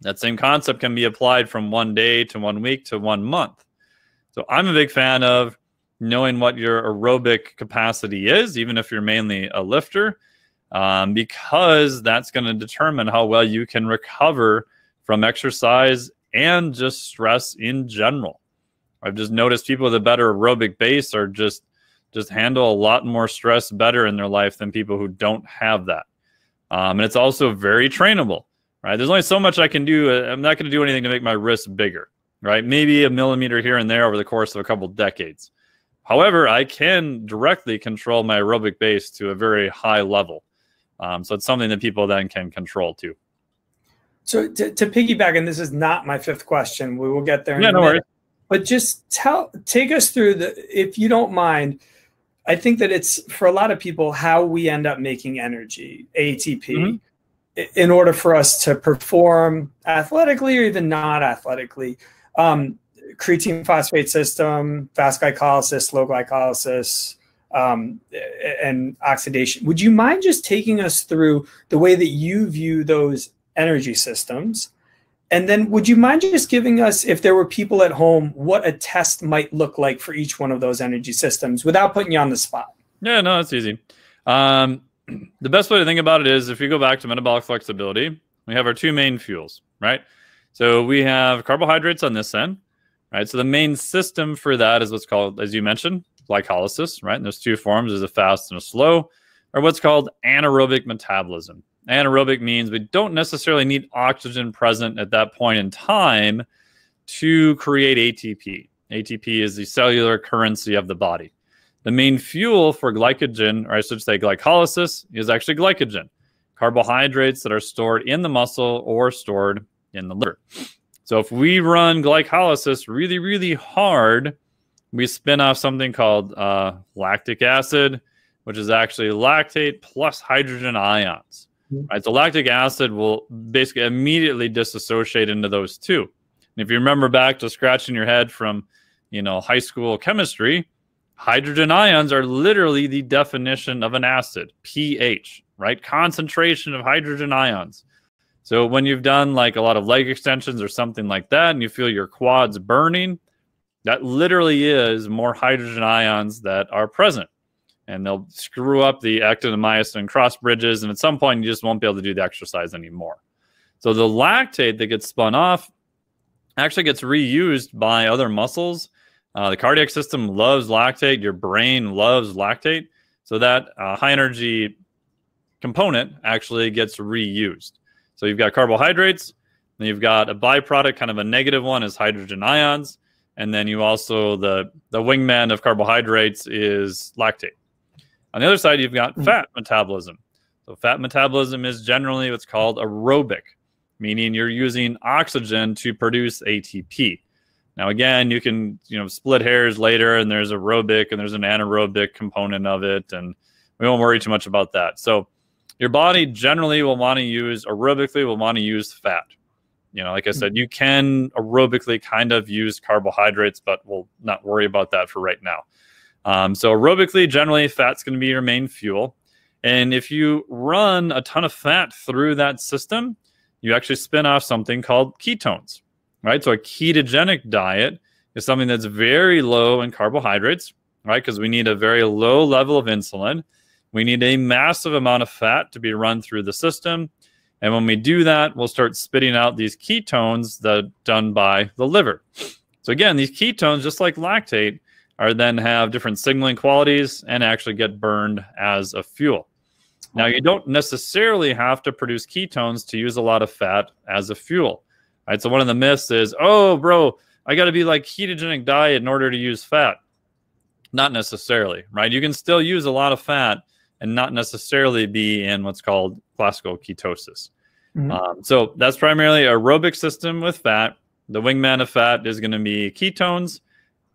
That same concept can be applied from one day to one week to one month. So I'm a big fan of knowing what your aerobic capacity is, even if you're mainly a lifter, um, because that's going to determine how well you can recover from exercise and just stress in general. I've just noticed people with a better aerobic base are just just handle a lot more stress better in their life than people who don't have that. Um, and it's also very trainable, right? There's only so much I can do. I'm not going to do anything to make my wrist bigger, right? Maybe a millimeter here and there over the course of a couple decades. However, I can directly control my aerobic base to a very high level. Um, so it's something that people then can control too. So to, to piggyback, and this is not my fifth question. We will get there. yeah, no worries. But just tell, take us through the, if you don't mind, I think that it's for a lot of people how we end up making energy, ATP, mm-hmm. in order for us to perform athletically or even not athletically. Um, creatine phosphate system, fast glycolysis, slow glycolysis, um, and oxidation. Would you mind just taking us through the way that you view those energy systems? And then would you mind just giving us, if there were people at home, what a test might look like for each one of those energy systems without putting you on the spot? Yeah, no, it's easy. Um, [clears throat] the best way to think about it is if you go back to metabolic flexibility, we have our two main fuels, right? So we have carbohydrates on this end, right? So the main system for that is what's called, as you mentioned, glycolysis, right? And there's two forms: there's a fast and a slow, or what's called anaerobic metabolism. Anaerobic means we don't necessarily need oxygen present at that point in time to create ATP. ATP is the cellular currency of the body. The main fuel for glycogen, or I should say glycolysis, is actually glycogen, carbohydrates that are stored in the muscle or stored in the liver. So if we run glycolysis really, really hard, we spin off something called uh, lactic acid, which is actually lactate plus hydrogen ions. Mm-hmm. Right, so lactic acid will basically immediately disassociate into those two. And if you remember back to scratching your head from, you know, high school chemistry, hydrogen ions are literally the definition of an acid, pH, right? Concentration of hydrogen ions. So when you've done like a lot of leg extensions or something like that, and you feel your quads burning, that literally is more hydrogen ions that are present. And they'll screw up the actin and myosin cross bridges. And at some point, you just won't be able to do the exercise anymore. So the lactate that gets spun off actually gets reused by other muscles. Uh, the cardiac system loves lactate. Your brain loves lactate. So that uh, high energy component actually gets reused. So you've got carbohydrates, then you've got a byproduct, kind of a negative one, is hydrogen ions and then you also the the wingman of carbohydrates is lactate. On the other side, you've got mm. fat metabolism. So fat metabolism is generally what's called aerobic, meaning you're using oxygen to produce ATP. Now, again, you can you know split hairs later, and there's aerobic and there's an anaerobic component of it, and we won't worry too much about that. So, your body generally will want to use aerobically will want to use fat. You know, like I said, you can aerobically kind of use carbohydrates, but we'll not worry about that for right now. Um, so aerobically, generally, fat's going to be your main fuel. And if you run a ton of fat through that system, you actually spin off something called ketones, right? So a ketogenic diet is something that's very low in carbohydrates, right? Because we need a very low level of insulin. We need a massive amount of fat to be run through the system. And when we do that, we'll start spitting out these ketones that done by the liver. So again, these ketones, just like lactate, are then have different signaling qualities and actually get burned as a fuel. Now, you don't necessarily have to produce ketones to use a lot of fat as a fuel. Right? So one of the myths is, oh, bro, I got to be like ketogenic diet in order to use fat. Not necessarily, right? You can still use a lot of fat and not necessarily be in what's called classical ketosis. Mm-hmm. Um, so that's primarily aerobic system with fat. The wingman of fat is going to be ketones,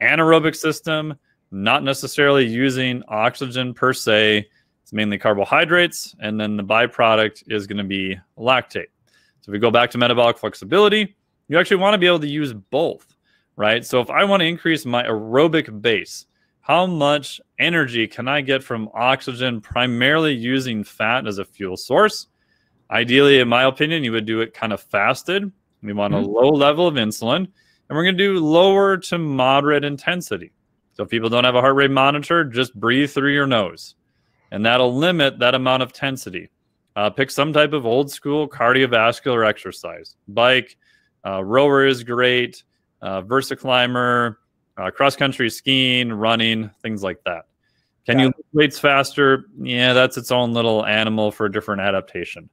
anaerobic system, not necessarily using oxygen per se. It's mainly carbohydrates, and then the byproduct is going to be lactate. So if we go back to metabolic flexibility, you actually want to be able to use both, right? So if I want to increase my aerobic base, how much energy can I get from oxygen primarily using fat as a fuel source? Ideally, in my opinion, you would do it kind of fasted. We want mm-hmm. a low level of insulin, and we're going to do lower to moderate intensity. So if people don't have a heart rate monitor, just breathe through your nose, and that'll limit that amount of intensity. Uh, pick some type of old school cardiovascular exercise. Bike, uh, rower is great. Uh, VersaClimber, uh, cross country skiing, running, things like that. Can yeah. you lift weights faster? Yeah, that's its own little animal for a different adaptation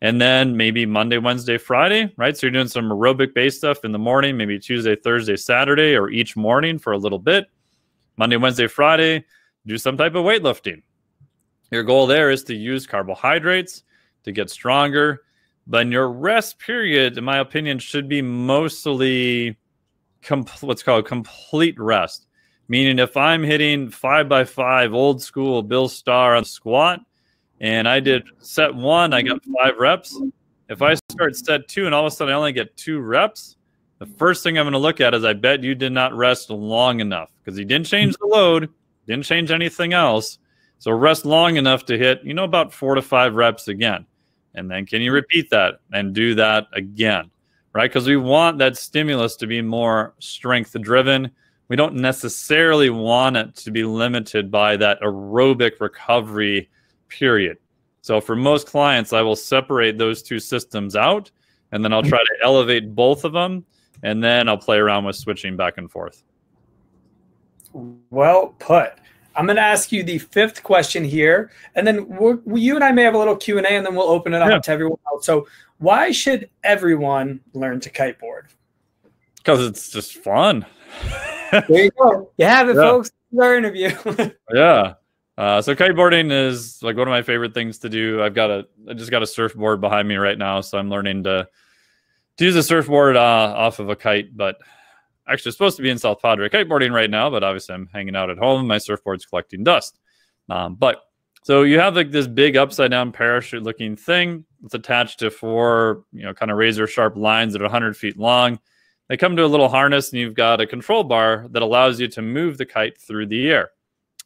and then maybe Monday, Wednesday, Friday, right? So you're doing some aerobic based stuff in the morning, maybe Tuesday, Thursday, Saturday, or each morning for a little bit. Monday, Wednesday, Friday, do some type of weightlifting. Your goal there is to use carbohydrates to get stronger. But your rest period, in my opinion, should be mostly com- what's called complete rest. Meaning, if I'm hitting five by five old school Bill Starr on squat, and I did set one, I got five reps. If I start set two and all of a sudden I only get two reps, the first thing I'm going to look at is I bet you did not rest long enough because you didn't change the load, didn't change anything else. So rest long enough to hit, you know, about four to five reps again. And then can you repeat that and do that again? Right? Because we want that stimulus to be more strength driven. We don't necessarily want it to be limited by that aerobic recovery period. So for most clients, I will separate those two systems out and then I'll try to elevate both of them and then I'll play around with switching back and forth. Well put. I'm going to ask you the fifth question here, and then we you and I may have a little Q and A, and then we'll open it up yeah. to everyone else. So, why should everyone learn to kiteboard? Because it's just fun. [laughs] there you go. You have it, yeah. folks. Our interview. [laughs] yeah. Uh, so kiteboarding is like one of my favorite things to do. I've got a, I just got a surfboard behind me right now, so I'm learning to to use a surfboard uh, off of a kite. But actually, supposed to be in South Padre kiteboarding right now, but obviously I'm hanging out at home. My surfboard's collecting dust. Um, but so you have like this big upside down parachute looking thing. It's attached to four, you know, kind of razor sharp lines that are 100 feet long. They come to a little harness, and you've got a control bar that allows you to move the kite through the air.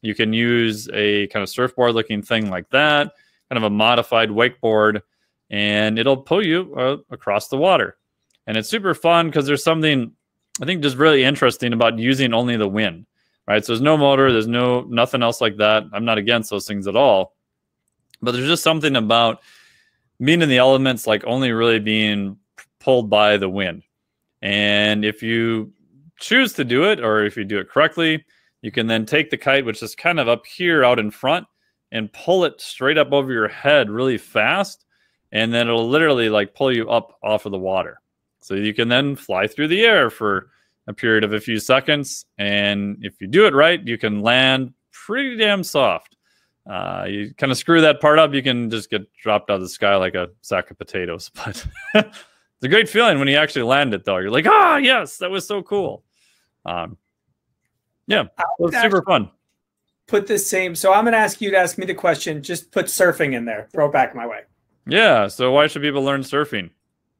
You can use a kind of surfboard looking thing like that, kind of a modified wakeboard, and it'll pull you uh, across the water. And it's super fun because there's something I think just really interesting about using only the wind, right? So there's no motor, there's no nothing else like that. I'm not against those things at all, but there's just something about being in the elements, like only really being pulled by the wind. And if you choose to do it, or if you do it correctly, you can then take the kite, which is kind of up here out in front, and pull it straight up over your head really fast. And then it'll literally like pull you up off of the water. So you can then fly through the air for a period of a few seconds. And if you do it right, you can land pretty damn soft. Uh, you kind of screw that part up, you can just get dropped out of the sky like a sack of potatoes. [laughs] But it's a great feeling when you actually land it, though. You're like, ah, yes, that was so cool. Um, yeah, it's super fun. Put the same. So I'm going to ask you to ask me the question. Just put surfing in there. Throw it back my way. Yeah. So why should people learn surfing?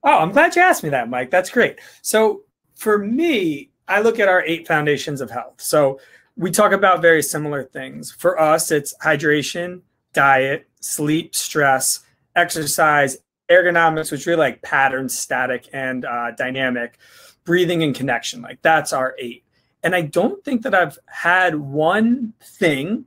Oh, I'm glad you asked me that, Mike. That's great. So for me, I look at our eight foundations of health. So we talk about very similar things. For us, it's hydration, diet, sleep, stress, exercise, ergonomics, which really like pattern, static, and uh, dynamic, breathing, and connection. Like that's our eight. And I don't think that I've had one thing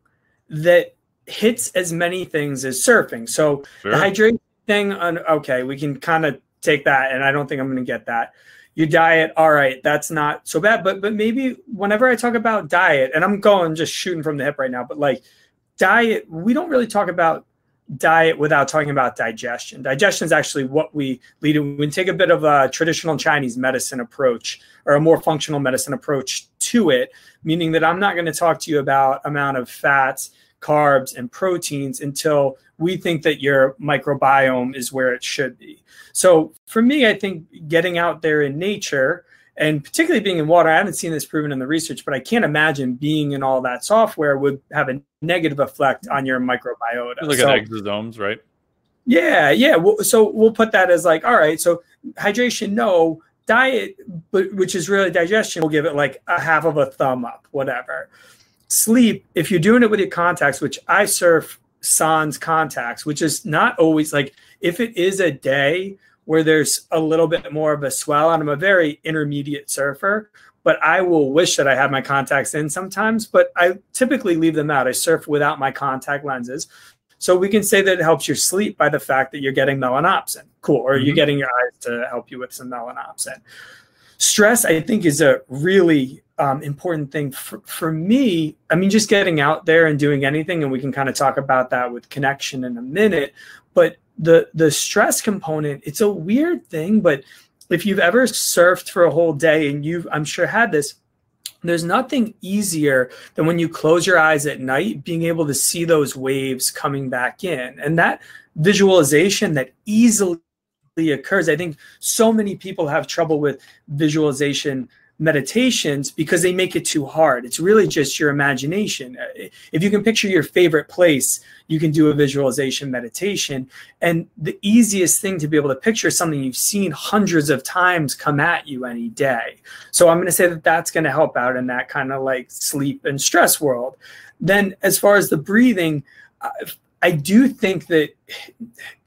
that hits as many things as surfing. So sure. the hydration thing, on, okay, we can kind of take that, and I don't think I'm going to get that. Your diet, all right, that's not so bad. But but maybe whenever I talk about diet, and I'm going just shooting from the hip right now, but like diet, we don't really talk about diet without talking about digestion. Digestion is actually what we lead in. We take a bit of a traditional Chinese medicine approach or a more functional medicine approach to it, meaning that I'm not going to talk to you about amount of fats, carbs, and proteins until we think that your microbiome is where it should be. So for me, I think getting out there in nature and particularly being in water, I haven't seen this proven in the research, but I can't imagine being in all that software would have a negative effect on your microbiota. Look so, at exosomes, right? Yeah, yeah. So we'll put that as like, all right. So hydration, no. Diet, but which is really digestion, we'll give it like a half of a thumb up, whatever. Sleep, if you're doing it with your contacts, which I surf sans contacts, which is not always like if it is a day where there's a little bit more of a swell, and I'm a very intermediate surfer, but I will wish that I had my contacts in sometimes, but I typically leave them out. I surf without my contact lenses. So we can say that it helps your sleep by the fact that you're getting melanopsin. Cool. Or mm-hmm. you're getting your eyes to help you with some melanopsin. Stress, I think, is a really um, important thing for, for me. I mean, just getting out there and doing anything, and we can kind of talk about that with connection in a minute. But the the stress component, it's a weird thing, but if you've ever surfed for a whole day and you've, I'm sure, had this, there's nothing easier than when you close your eyes at night, being able to see those waves coming back in. And that visualization that easily occurs. I think so many people have trouble with visualization meditations because they make it too hard. It's really just your imagination. Uh, if you can picture your favorite place, you can do a visualization meditation. And the easiest thing to be able to picture is something you've seen hundreds of times come at you any day. So I'm going to say that that's going to help out in that kind of like sleep and stress world. Then, as far as the breathing, I do think that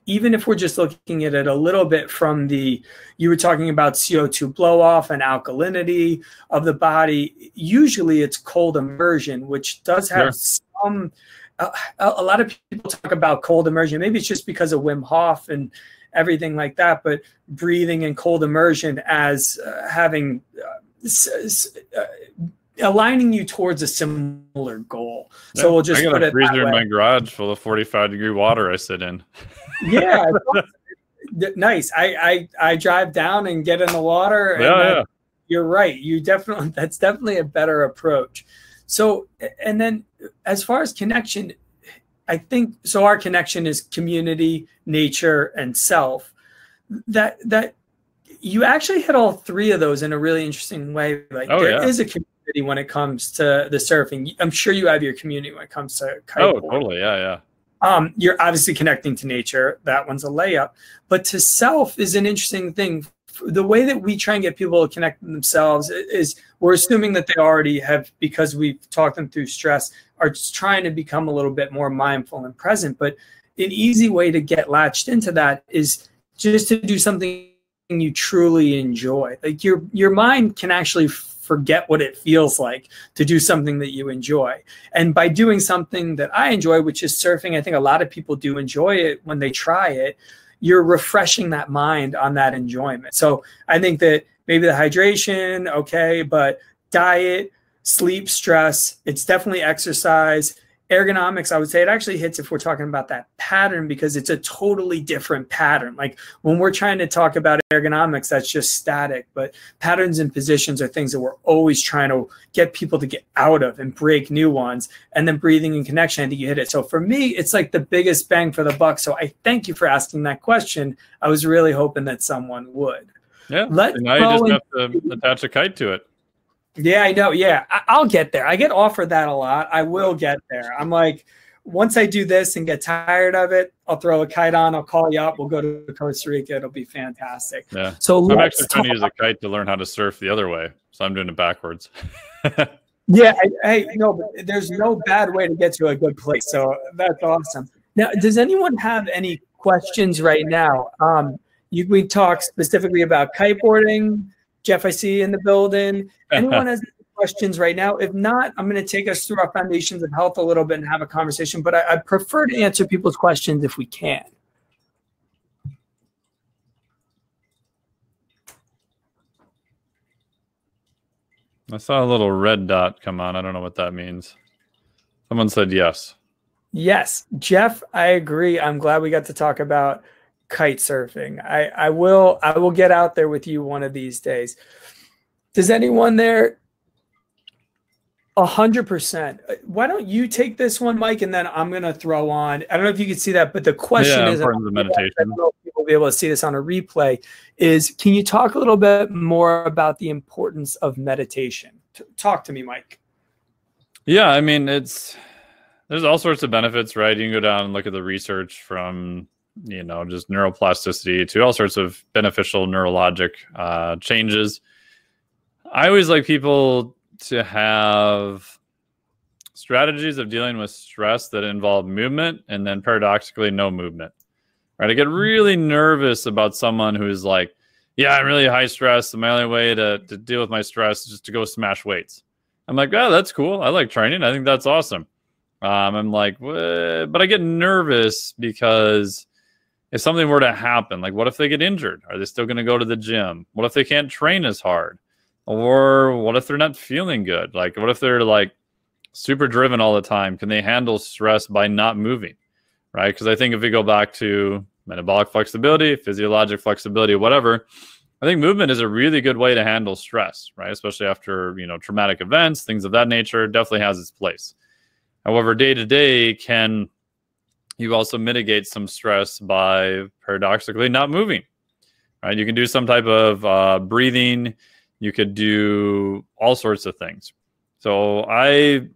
even if we're just looking at it a little bit from the you were talking about CO2 blow off and alkalinity of the body, usually it's cold immersion, which does have sure. some. Uh, a lot of people talk about cold immersion. Maybe it's just because of Wim Hof and everything like that, but breathing and cold immersion as uh, having uh, uh aligning you towards a similar goal. Yeah, so we'll just I got a freezer in my garage full of 45 degree water I sit in. yeah. [laughs] nice. I, I, I drive down and get in the water. yeah, yeah. You're right. You definitely, [laughs] that's definitely a better approach. So, and then as far as connection, I think, so our connection is community, nature, and self that, that, you actually hit all three of those in a really interesting way. Like oh, there yeah. is a community when it comes to the surfing. I'm sure you have your community when it comes to Oh, totally. Yeah, yeah. Um, you're obviously connecting to nature. That one's a layup. But to self is an interesting thing. The way that we try and get people to connect themselves is we're assuming that they already have, because we've talked them through stress, are just trying to become a little bit more mindful and present. But an easy way to get latched into that is just to do something you truly enjoy. Like your your mind can actually forget what it feels like to do something that you enjoy. And by doing something that I enjoy, which is surfing, I think a lot of people do enjoy it when they try it. You're refreshing that mind on that enjoyment. So I think that maybe the hydration, okay, but diet, sleep, stress, it's definitely exercise ergonomics i would say it actually hits if we're talking about that pattern because it's a totally different pattern. Like when we're trying to talk about ergonomics that's just static but patterns and positions are things that we're always trying to get people to get out of and break new ones and then breathing and connection i think you hit it. So for me it's like the biggest bang for the buck. So i thank you for asking that question. I was really hoping that someone would. Yeah Let now you just have to attach a kite to it yeah, I know. Yeah, I- will get there. I get offered that a lot. I will get there. I'm like, once I do this and get tired of it, I'll throw a kite on. I'll call you up. We'll go to Costa Rica. It'll be fantastic. Yeah. So I'm actually trying to use a kite to learn how to surf the other way. So I'm doing it backwards. [laughs] yeah. Hey, no, but there's no bad way to get to a good place. So that's awesome. Now, does anyone have any questions right now? Um, you, we talk specifically about kiteboarding, Jeff, I see you in the building. [laughs] Anyone has questions right now? If not, I'm going to take us through our foundations of health a little bit and have a conversation. But I, I prefer to answer people's questions if we can. I saw a little red dot come on. I don't know what that means. Someone said yes. Yes, Jeff, I agree. I'm glad we got to talk about kite surfing. I, I will I will get out there with you one of these days. Does anyone there? A hundred percent. Why don't you take this one, Mike, and then I'm gonna throw on. I don't know if you can see that, but the question yeah, is, the meditation. I don't know if people will be able to see this on a replay. Is can you talk a little bit more about the importance of meditation? Talk to me, Mike. Yeah, I mean it's there's all sorts of benefits, right? You can go down and look at the research from you know, just neuroplasticity to all sorts of beneficial neurologic uh, changes. I always like people to have strategies of dealing with stress that involve movement and then paradoxically no movement. Right. I get mm-hmm. really nervous about someone who's like, yeah, I'm really high stress. And my only way to, to deal with my stress is just to go smash weights. I'm like, oh, that's cool. I like training. I think that's awesome. Um, I'm like, but I get nervous because if something were to happen, like what if they get injured? Are they still going to go to the gym? What if they can't train as hard? Or what if they're not feeling good? Like, what if they're like super driven all the time? Can they handle stress by not moving? Right. Because I think if we go back to metabolic flexibility, physiologic flexibility, whatever, I think movement is a really good way to handle stress, right? Especially after, you know, traumatic events, things of that nature definitely has its place. However, day to day can you also mitigate some stress by paradoxically not moving. Right? You can do some type of uh, breathing. You could do all sorts of things. So I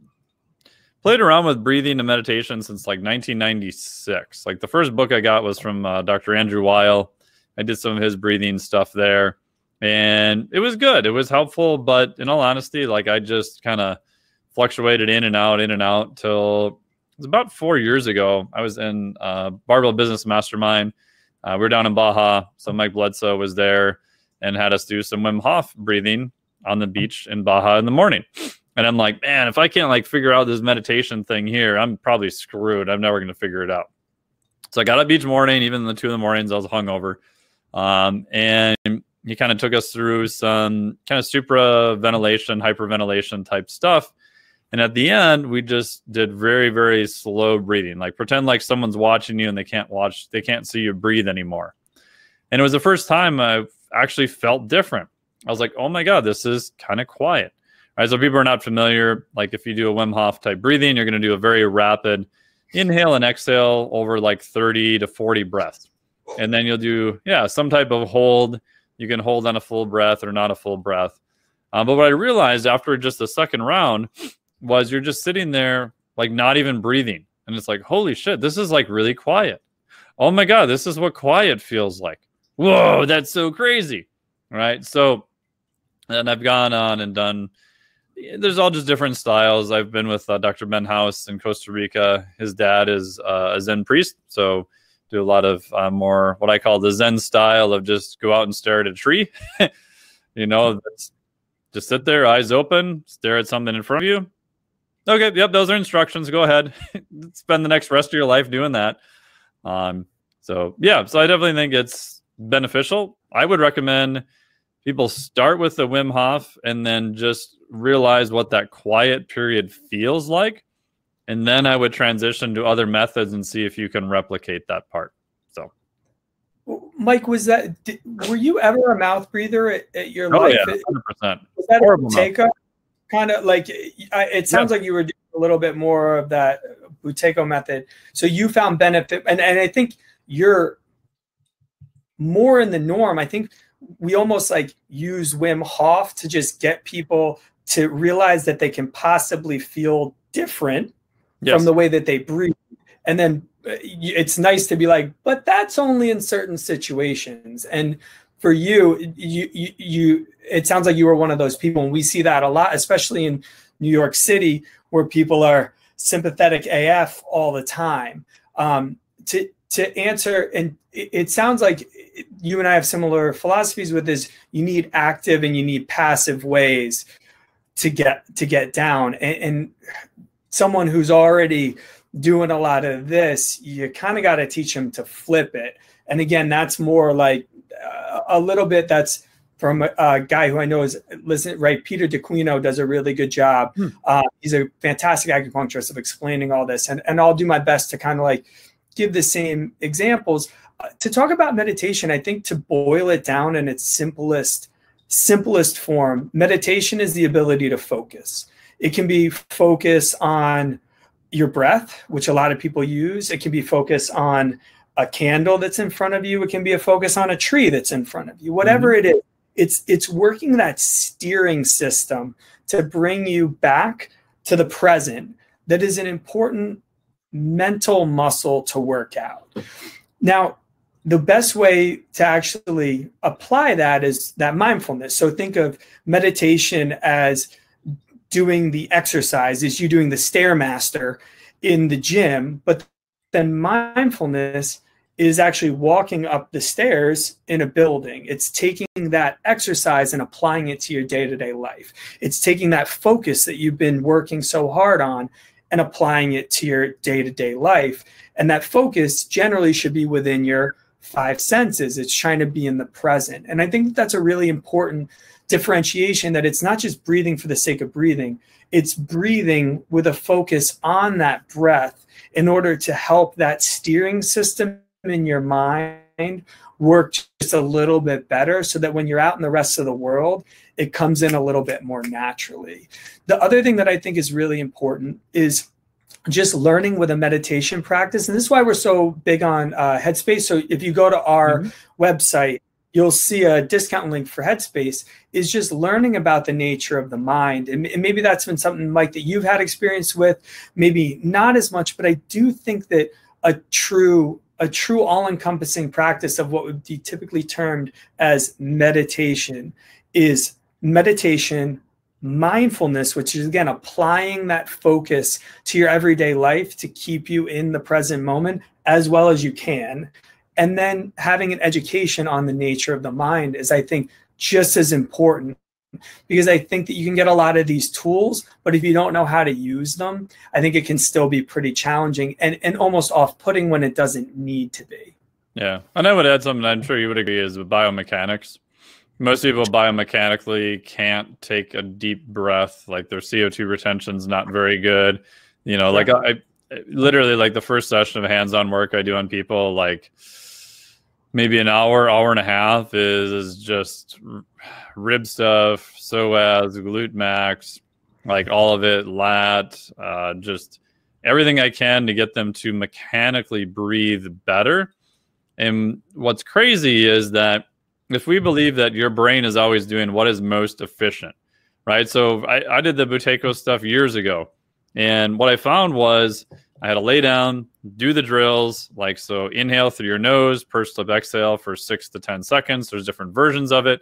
played around with breathing and meditation since like 1996. Like the first book I got was from uh, Dr. Andrew Weil. I did some of his breathing stuff there and it was good. It was helpful, but in all honesty, like I just kind of fluctuated in and out, in and out till was about four years ago. I was in uh, Barbell Business Mastermind. Uh, we are down in Baja, so Mike Bledsoe was there and had us do some Wim Hof breathing on the beach in Baja in the morning. And I'm like, man, if I can't like figure out this meditation thing here, I'm probably screwed. I'm never going to figure it out. So I got up each morning, even the two in the mornings, I was hungover. Um, and he kind of took us through some kind of supra ventilation, hyperventilation type stuff. And at the end, we just did very, very slow breathing. Like pretend like someone's watching you and they can't watch, they can't see you breathe anymore. And it was the first time I actually felt different. I was like, oh my God, this is kind of quiet. All right. So people are not familiar. Like if you do a Wim Hof type breathing, you're going to do a very rapid inhale and exhale over like 30 to 40 breaths. And then you'll do, yeah, some type of hold. You can hold on a full breath or not a full breath. Um, but what I realized after just the second round was you're just sitting there, like not even breathing. And it's like, holy shit, this is like really quiet. Oh my God, this is what quiet feels like. Whoa, that's so crazy. Right. So, and I've gone on and done, there's all just different styles. I've been with uh, Dr. Ben House in Costa Rica. His dad is uh, a Zen priest. So, do a lot of uh, more what I call the Zen style of just go out and stare at a tree. [laughs] you know, just sit there, eyes open, stare at something in front of you. Okay, yep, those are instructions. Go ahead, [laughs] spend the next rest of your life doing that. Um, so yeah, so I definitely think it's beneficial. I would recommend people start with the Wim Hof and then just realize what that quiet period feels like and then I would transition to other methods and see if you can replicate that part. So, Mike, was that did, were you ever a mouth breather at, at your oh, life? Yeah, 100%. Was that Horrible a Buteyko? Kind of like it sounds yeah. like you were doing a little bit more of that Buteyko method. So you found benefit, and, and I think you're more in the norm. I think we almost like use Wim Hof to just get people to realize that they can possibly feel different yes. from the way that they breathe. And then uh, it's nice to be like, but that's only in certain situations. And for you, you, you, you, it sounds like you were one of those people, and we see that a lot, especially in New York City, where people are sympathetic AF all the time. Um, to to answer, and it, it sounds like you and I have similar philosophies with this. You need active and you need passive ways to get to get down, and, and someone who's already doing a lot of this, you kind of got to teach them to flip it. And again, that's more like a little bit that's from a, a, guy who I know is listen right. Peter DeQuino does a really good job. Hmm. Uh, he's a fantastic acupuncturist of explaining all this, and and I'll do my best to kind of like give the same examples. Uh, to talk about meditation, I think to boil it down in its simplest simplest form, meditation is the ability to focus. It can be focus on your breath, which a lot of people use. It can be focus on a candle that's in front of you. It can be a focus on a tree that's in front of you. Whatever mm-hmm. it is, it's it's working that steering system to bring you back to the present. That is an important mental muscle to work out. Now, the best way to actually apply that is that mindfulness. So think of meditation as doing the exercise is you doing the stairmaster in the gym but then mindfulness is actually walking up the stairs in a building. It's taking that exercise and applying it to your day-to-day life. It's taking that focus that you've been working so hard on and applying it to your day-to-day life. And that focus generally should be within your five senses. It's trying to be in the present. And i think that's a really important differentiation that it's not just breathing for the sake of breathing, it's breathing with a focus on that breath in order to help that steering system in your mind work just a little bit better so that when you're out in the rest of the world, it comes in a little bit more naturally. The other thing that I think is really important is just learning with a meditation practice. And this is why we're so big on uh, Headspace. So if you go to our mm-hmm. website, you'll see a discount link for Headspace is just learning about the nature of the mind. And, and maybe that's been something, Mike, that you've had experience with, maybe not as much, but I do think that a true a true all-encompassing practice of what would be typically termed as meditation is meditation mindfulness which is again applying that focus to your everyday life to keep you in the present moment as well as you can. And then having an education on the nature of the mind is i think just as important because i think that you can get a lot of these tools but if you don't know how to use them i think it can still be pretty challenging and, and almost off-putting when it doesn't need to be. Yeah. And i would add something i'm sure you would agree is with biomechanics. Most people biomechanically can't take a deep breath like their co2 retention's not very good. You know like I, I literally like the first session of hands-on work i do on people like maybe an hour, hour and a half is, is just rib stuff, psoas, glute max, like all of it, lat, uh, just everything I can to get them to mechanically breathe better. And what's crazy is that if we believe that your brain is always doing what is most efficient, right? So I, I did the Buteyko stuff years ago. And what I found was I had to lay down, do the drills, like so inhale through your nose, purse lip exhale for six to 10 seconds. There's different versions of it.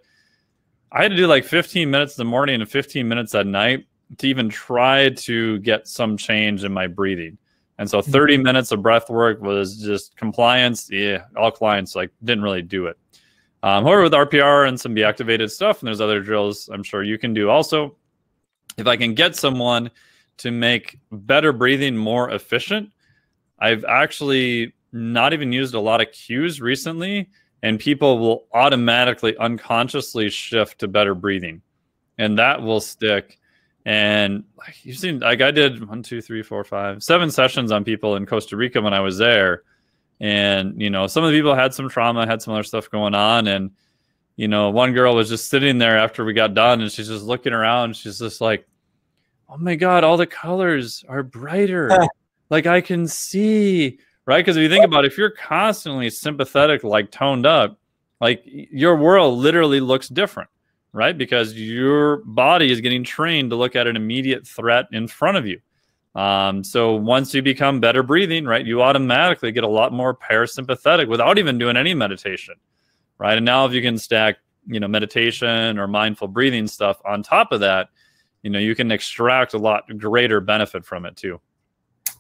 I had to do like 15 minutes in the morning and 15 minutes at night to even try to get some change in my breathing. And so 30 mm-hmm. minutes of breath work was just compliance. Yeah, all clients like didn't really do it. Um, however, with RPR and some deactivated stuff, and there's other drills I'm sure you can do also. If I can get someone to make better breathing more efficient. I've actually not even used a lot of cues recently, and people will automatically, unconsciously shift to better breathing, and that will stick. And like you've seen, like I did one, two, three, four, five, seven sessions on people in Costa Rica when I was there, and you know, some of the people had some trauma, had some other stuff going on, and you know, one girl was just sitting there after we got done, and she's just looking around. She's just like, oh my god, all the colors are brighter. [laughs] like I can see, right? Because if you think about it, if you're constantly sympathetic, like toned up, like your world literally looks different, right? Because your body is getting trained to look at an immediate threat in front of you. Um, so once you become better breathing, right, you automatically get a lot more parasympathetic without even doing any meditation, right? And now if you can stack, you know, meditation or mindful breathing stuff on top of that, you know you can extract a lot greater benefit from it too.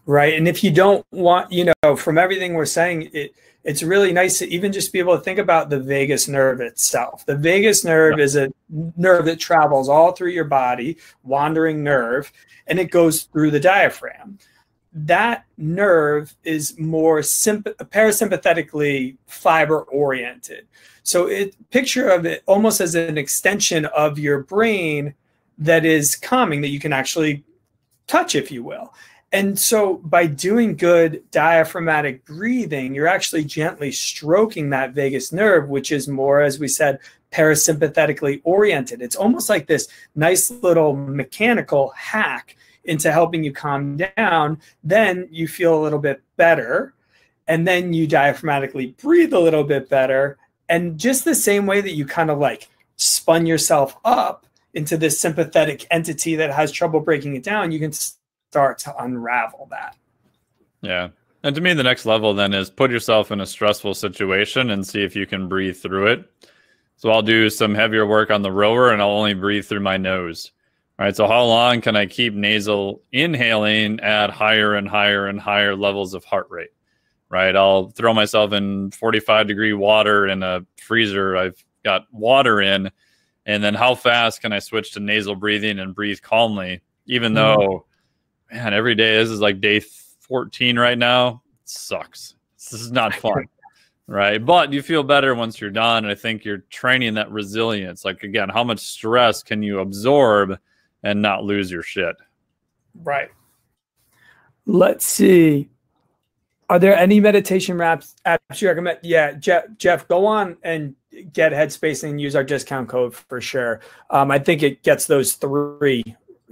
Right and if you don't want you know from everything we're saying it it's really nice to even just be able to think about the vagus nerve itself. The vagus nerve yeah. is a nerve that travels all through your body wandering nerve and it goes through the diaphragm. That nerve is more symp- parasympathetically fiber oriented so it picture of it almost as an extension of your brain that is calming that you can actually touch, if you will. And so by doing good diaphragmatic breathing, you're actually gently stroking that vagus nerve, which is more, as we said, parasympathetically oriented. It's almost like this nice little mechanical hack into helping you calm down. Then you feel a little bit better. And then you diaphragmatically breathe a little bit better. And just the same way that you kind of like spun yourself up into this sympathetic entity that has trouble breaking it down, you can start to unravel that. Yeah. And to me, the next level then is put yourself in a stressful situation and see if you can breathe through it. So I'll do some heavier work on the rower and I'll only breathe through my nose. All right. So how long can I keep nasal inhaling at higher and higher and higher levels of heart rate? Right. I'll throw myself in 45 degree water in a freezer. I've got water in and then how fast can I switch to nasal breathing and breathe calmly, even mm. though, man, every day this is like day 14 right now. It sucks. This is not fun. [laughs] right. But you feel better once you're done. And I think you're training that resilience. Like, again, how much stress can you absorb and not lose your shit? Right. Let's see. Are there any meditation apps, apps you recommend? Yeah, Jeff, Jeff, go on and get Headspace and use our discount code for sure. Um, I think it gets those three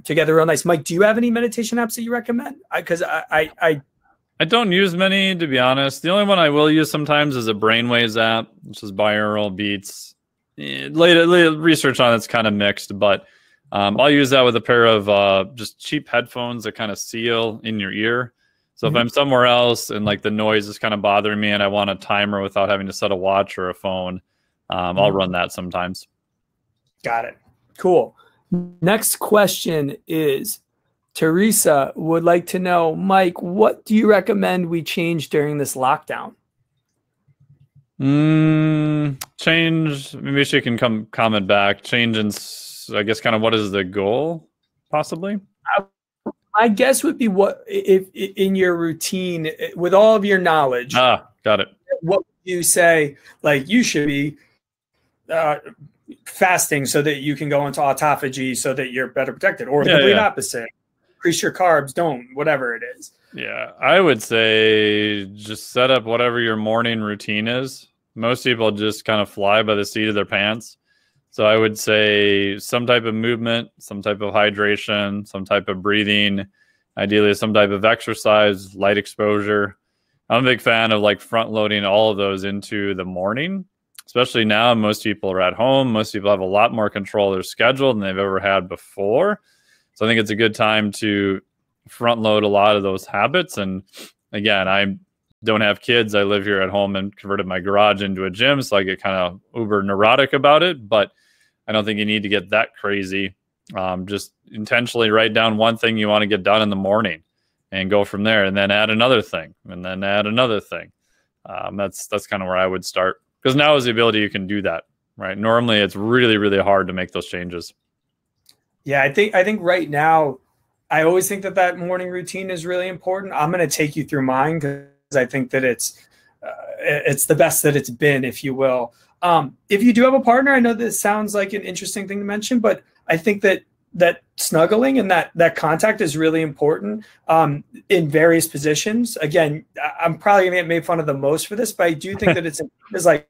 together real nice. Mike, do you have any meditation apps that you recommend? Because I, I, I, I don't use many to be honest. The only one I will use sometimes is a Brainwaves app, which is binaural beats. Eh, later, research on it's kind of mixed, but um, I'll use that with a pair of uh, just cheap headphones that kind of seal in your ear. So mm-hmm. if I'm somewhere else and like the noise is kind of bothering me and I want a timer without having to set a watch or a phone, um, I'll mm-hmm. run that sometimes. Got it. Cool. Next question is Teresa would like to know, Mike, what do you recommend we change during this lockdown? Mm, change. Maybe she can come comment back. Change in, I guess, kind of what is the goal, possibly. My guess would be what if, if in your routine with all of your knowledge. Ah, got it. What would you say? Like you should be uh, fasting so that you can go into autophagy so that you're better protected, or the yeah, complete yeah. opposite. Increase your carbs, don't, whatever it is. Yeah, I would say just set up whatever your morning routine is. Most people just kind of fly by the seat of their pants. So I would say some type of movement, some type of hydration, some type of breathing, ideally some type of exercise, light exposure. I'm a big fan of like front loading all of those into the morning especially now most people are at home most people have a lot more control of their schedule than they've ever had before. So i think it's a good time to front load a lot of those habits. And again i don't have kids. I live here at home and converted my garage into a gym so i get kind of uber neurotic about it. But i don't think you need to get that crazy. Um, just intentionally write down one thing you want to get done in the morning and go from there and then add another thing and then add another thing. Um, that's that's kind of where i would start because now is the ability you can do that right? Normally it's really really hard to make those changes. Yeah i think i think right now i always think that that morning routine is really important. I'm going to take you through mine because i think that it's uh, it's the best that it's been if you will um, if you do have a partner i know this sounds like an interesting thing to mention but i think that that snuggling and that that contact is really important um, in various positions. Again, I'm probably gonna get made fun of the most for this, but I do think that it's [laughs] is like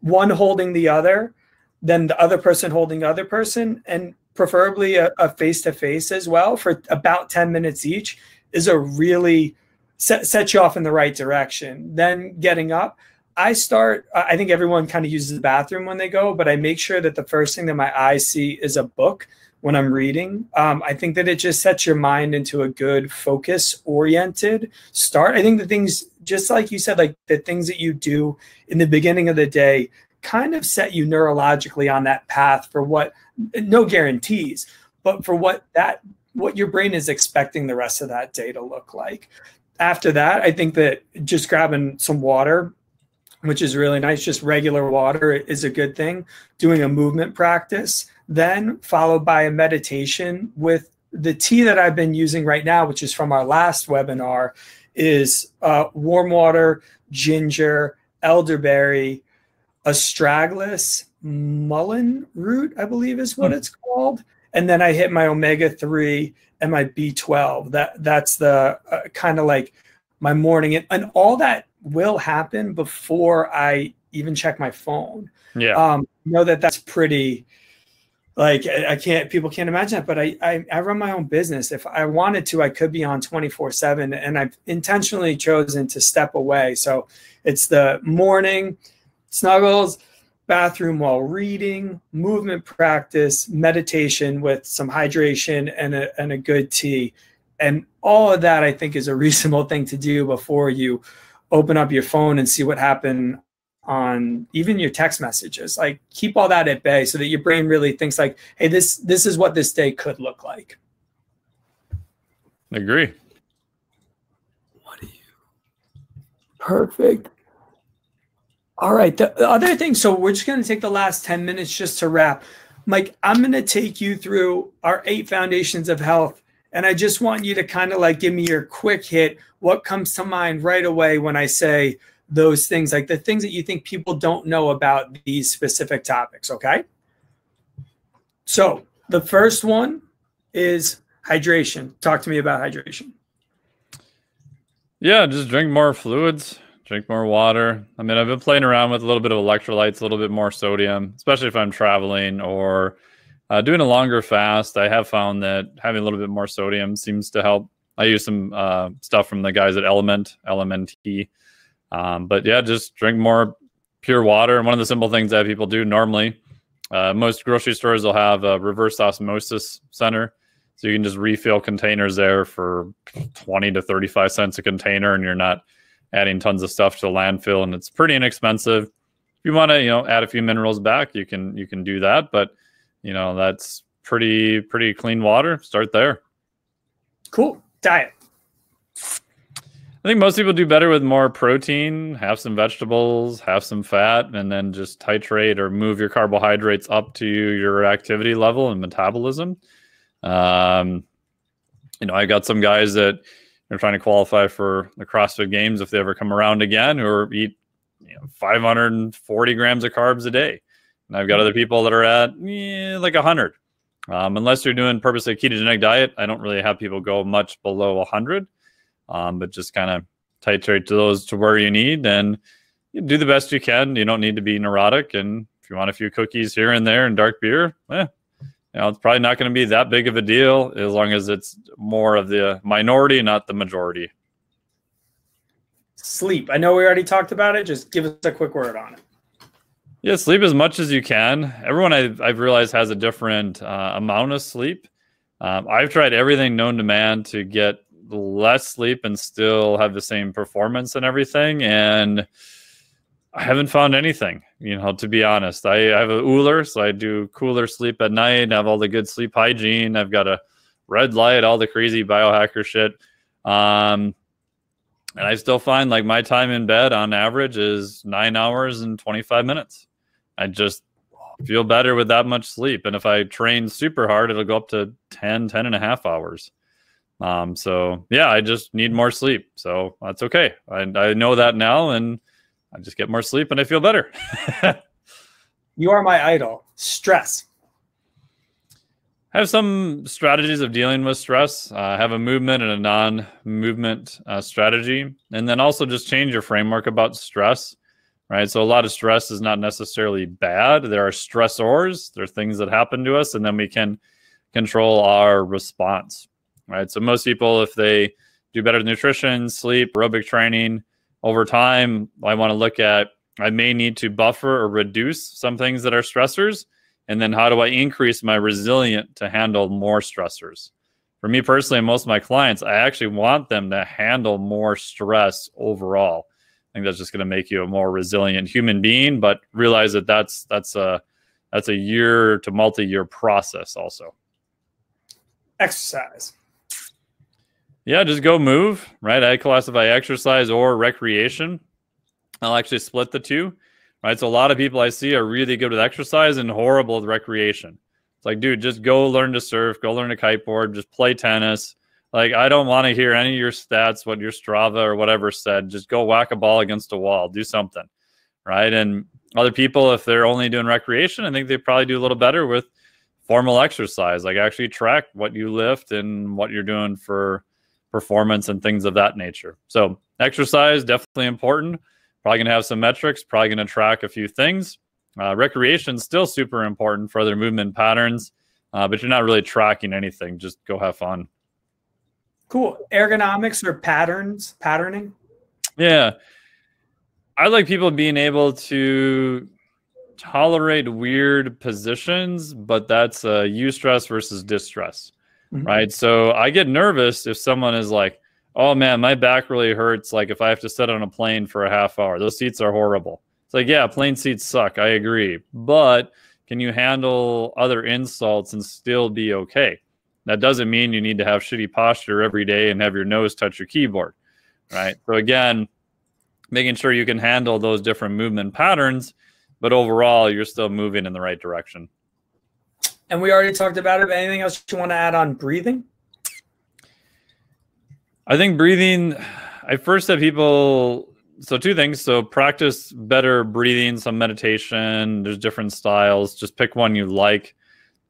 one holding the other, then the other person holding the other person, and preferably a face to face as well for about 10 minutes each is a really set, set you off in the right direction. Then getting up, I start, I think everyone kind of uses the bathroom when they go, but I make sure that the first thing that my eyes see is a book when I'm reading. Um, I think that it just sets your mind into a good focus oriented start. I think the things, just like you said, like the things that you do in the beginning of the day kind of set you neurologically on that path for what, no guarantees, but for what that, what your brain is expecting the rest of that day to look like. After that, I think that just grabbing some water which is really nice. Just regular water is a good thing. Doing a movement practice, then followed by a meditation with the tea that I've been using right now, which is from our last webinar, is uh, warm water, ginger, elderberry, astragalus, mullein root, I believe is what mm. it's called. And then I hit my omega three and my B12. That that's the uh, kind of like my morning, and, and all that will happen before I even check my phone. Yeah. Um, know that that's pretty like I can't people can't imagine that, but I, I, I run my own business. If I wanted to, I could be on 24-7 and I've intentionally chosen to step away. So it's the morning snuggles, bathroom while reading, movement practice, meditation with some hydration and a and a good tea. And all of that I think is a [laughs] reasonable thing to do before you open up your phone and see what happened on even your text messages. Like keep all that at bay so that your brain really thinks like hey this this is what this day could look like. I agree. What are you. Perfect. All right the, the other thing so we're just going to take the last 10 minutes just to wrap. Mike i'm going to take you through our eight foundations of health and I just want you to kind of like give me your quick hit. What comes to mind right away when I say those things, like the things that you think people don't know about these specific topics? Okay. So the first one is hydration. Talk to me about hydration. Yeah, just drink more fluids, drink more water. I mean, I've been playing around with a little bit of electrolytes, a little bit more sodium, especially if I'm traveling or uh, doing a longer fast, I have found that having a little bit more sodium seems to help I use some uh, stuff from the guys at Element, LMNT. Um, but yeah, just drink more pure water. And one of the simple things that people do normally, uh, most grocery stores will have a reverse osmosis center. So you can just refill containers there for 20 to 35 cents a container, and you're not adding tons of stuff to the landfill, and it's pretty inexpensive. If you want to, you know, add a few minerals back, you can you can do that. But you know, that's pretty pretty clean water. Start there. Cool diet. I think most people do better with more protein, have some vegetables, have some fat, and then just titrate or move your carbohydrates up to your activity level and metabolism. Um, you know, I got some guys that are trying to qualify for the CrossFit Games if they ever come around again, who eat you know, 540 grams of carbs a day. And I've got other people that are at eh, like 100. Um, unless you're doing purposely ketogenic diet, I don't really have people go much below 100, um, but just kind of titrate to those to where you need and you do the best you can. You don't need to be neurotic. And if you want a few cookies here and there and dark beer, eh, you know, it's probably not going to be that big of a deal as long as it's more of the minority, not the majority. Sleep. I know we already talked about it. Just give us a quick word on it. Yeah, sleep as much as you can. Everyone I've, I've realized has a different uh, amount of sleep. Um, I've tried everything known to man to get less sleep and still have the same performance and everything. And I haven't found anything, you know, to be honest. I, I have a Oura, so I do cooler sleep at night, I have all the good sleep hygiene. I've got a red light, all the crazy biohacker shit. Um, and I still find like my time in bed on average is nine hours and 25 minutes. I just feel better with that much sleep. And if I train super hard, it'll go up to 10, 10 and a half hours. Um, so yeah, I just need more sleep. So that's okay. I, I know that now. And I just get more sleep and I feel better. [laughs] you are my idol. Stress. I have some strategies of dealing with stress. Uh, I have a movement and a non-movement uh, strategy, and then also just change your framework about stress. Right. So a lot of stress is not necessarily bad. There are stressors. There are things that happen to us, and then we can control our response. Right. So most people, if they do better nutrition, sleep, aerobic training, over time, I want to look at I may need to buffer or reduce some things that are stressors. And then how do I increase my resilience to handle more stressors? For me personally, and most of my clients, I actually want them to handle more stress overall. I think that's just going to make you a more resilient human being, but realize that that's that's a that's a year to multi-year process also. Exercise. Yeah, just go move, right? I classify exercise or recreation. I'll actually split the two, right? So a lot of people I see are really good with exercise and horrible with recreation. It's like, dude, just go learn to surf, go learn to kiteboard, just play tennis. Like, I don't want to hear any of your stats, what your Strava or whatever said. Just go whack a ball against a wall, do something, right? And other people, if they're only doing recreation, I think they probably do a little better with formal exercise, like actually track what you lift and what you're doing for performance and things of that nature. So exercise definitely important. Probably going to have some metrics. Probably going to track a few things. Uh, recreation is still super important for other movement patterns, uh, but you're not really tracking anything. Just go have fun. Cool. Ergonomics or patterns, patterning. Yeah, I like people being able to tolerate weird positions, but that's uh, eustress versus distress mm-hmm. right? So I get nervous if someone is like, "Oh man, my back really hurts." Like if I have to sit on a plane for a half hour, those seats are horrible. It's like, yeah, plane seats suck. I agree, but can you handle other insults and still be okay? That doesn't mean you need to have shitty posture every day and have your nose touch your keyboard, right? So again, making sure you can handle those different movement patterns, but overall you're still moving in the right direction. And we already talked about it. Anything else you want to add on breathing? I think breathing, I first have people, so two things. So practice better breathing, some meditation. There's different styles. Just pick one you like.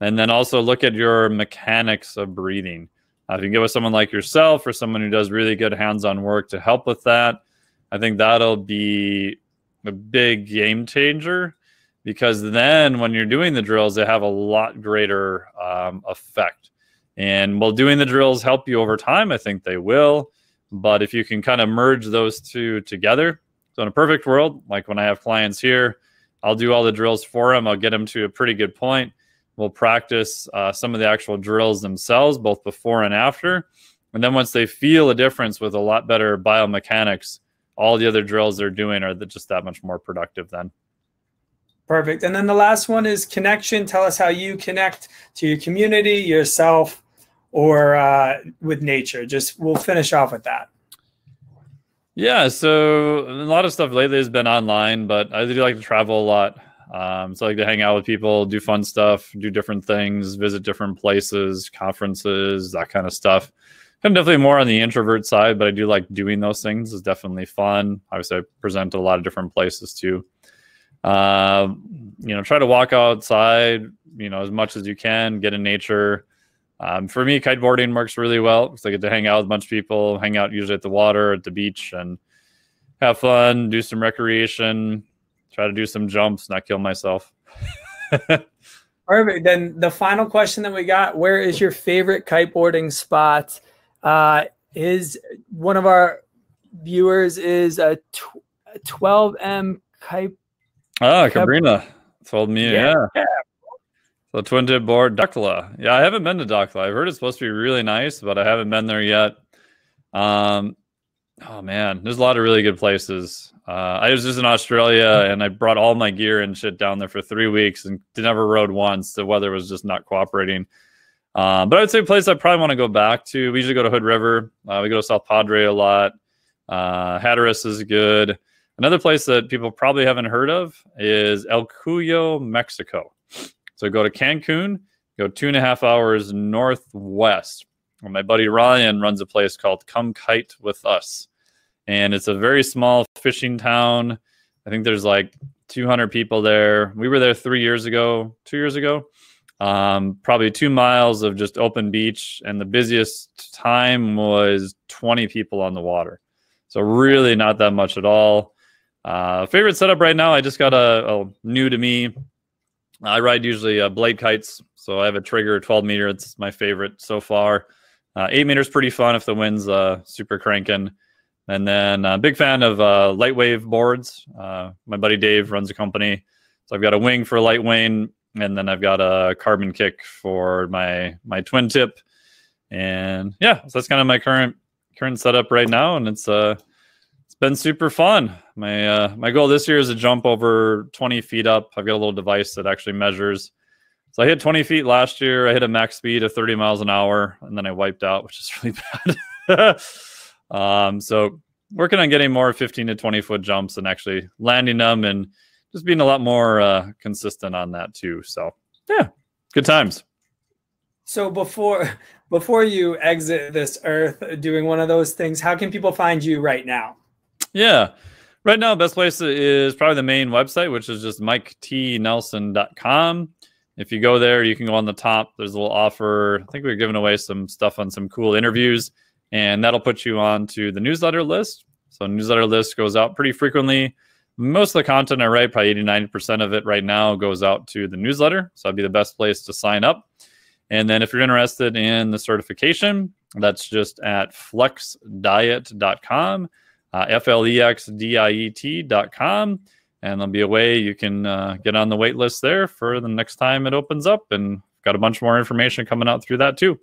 And then also look at your mechanics of breathing. Uh, if you can get with someone like yourself or someone who does really good hands on work to help with that, I think that'll be a big game changer because then when you're doing the drills, they have a lot greater um, effect. And will doing the drills help you over time? I think they will. But if you can kind of merge those two together, so in a perfect world, like when I have clients here, I'll do all the drills for them. I'll get them to a pretty good point. We'll practice uh, some of the actual drills themselves, both before and after. And then once they feel a difference with a lot better biomechanics, all the other drills they're doing are just that much more productive then. Perfect. And then the last one is connection. Tell us how you connect to your community, yourself, or uh, with nature. Just we'll finish off with that. Yeah, so a lot of stuff lately has been online, but I do like to travel a lot. Um, so I like to hang out with people, do fun stuff, do different things, visit different places, conferences, that kind of stuff. I'm definitely more on the introvert side, but I do like doing those things. It's definitely fun. Obviously, I present a lot of different places too. Uh, you know, try to walk outside, you know, as much as you can, get in nature. Um, for me, kiteboarding works really well because I get to hang out with a bunch of people, hang out usually at the water, at the beach, and have fun, do some recreation, try to do some jumps, not kill myself. [laughs] Perfect. Then the final question that we got: Where is your favorite kiteboarding spot? Uh, is one of our viewers is a 12M kite. Oh, Cabrina told me, yeah. yeah. The twin tip board, Dakhla. Yeah, I haven't been to Dakhla. I've heard it's supposed to be really nice, but I haven't been there yet. Um, oh man, there's a lot of really good places. Uh, I was just in Australia and I brought all my gear and shit down there for three weeks and never rode once. The weather was just not cooperating. Uh, but I would say a place I probably want to go back to. We usually go to Hood River. Uh, we go to South Padre a lot. Uh, Hatteras is good. Another place that people probably haven't heard of is El Cuyo, Mexico. So go to Cancun, go two and a half hours northwest. Where my buddy Ryan runs a place called Come Kite with Us. And it's a very small fishing town. I think there's like 200 people there. We were there three years ago, two years ago. Um, probably two miles of just open beach. And the busiest time was 20 people on the water. So, really, not that much at all. Uh, favorite setup right now, I just got a, a new to me I ride usually uh, blade kites, so I have a trigger 12 meter. It's my favorite so far. Uh, eight meters pretty fun if the wind's uh, super cranking. And then uh, big fan of uh, light wave boards. Uh, my buddy Dave runs a company, so I've got a wing for light wing, and then I've got a carbon kick for my my twin tip. And yeah, so that's kind of my current current setup right now, and it's uh it's been super fun. My uh, my goal this year is to jump over 20 feet up. I've got a little device that actually measures. So I hit 20 feet last year. I hit a max speed of 30 miles an hour, and then I wiped out, which is [laughs] really bad. [laughs] um, so working on getting more 15 to 20 foot jumps and actually landing them, and just being a lot more uh, consistent on that too. So yeah, good times. So before [laughs] before you exit this earth doing one of those things, how can people find you right now? Yeah. Right now, best place is probably the main website, which is just miketnelson.com. If you go there, you can go on the top. There's a little offer. I think we're giving away some stuff on some cool interviews, and that'll put you on to the newsletter list. So, newsletter list goes out pretty frequently. Most of the content I write, probably 80 90% of it right now, goes out to the newsletter. So, that'd be the best place to sign up. And then, if you're interested in the certification, that's just at flexdiet.com uh, flexdiet.com. And there'll be a way you can uh, get on the wait list there for the next time it opens up. And got a bunch more information coming out through that too.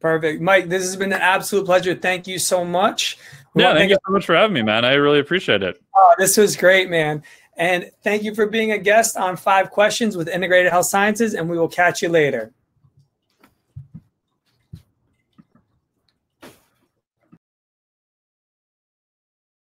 Perfect. Mike, this has been an absolute pleasure. Thank you so much. We yeah, thank you so much for having me, man. I really appreciate it. Oh, this was great, man. And thank you for being a guest on Five Questions with Integrated Health Sciences. And we will catch you later.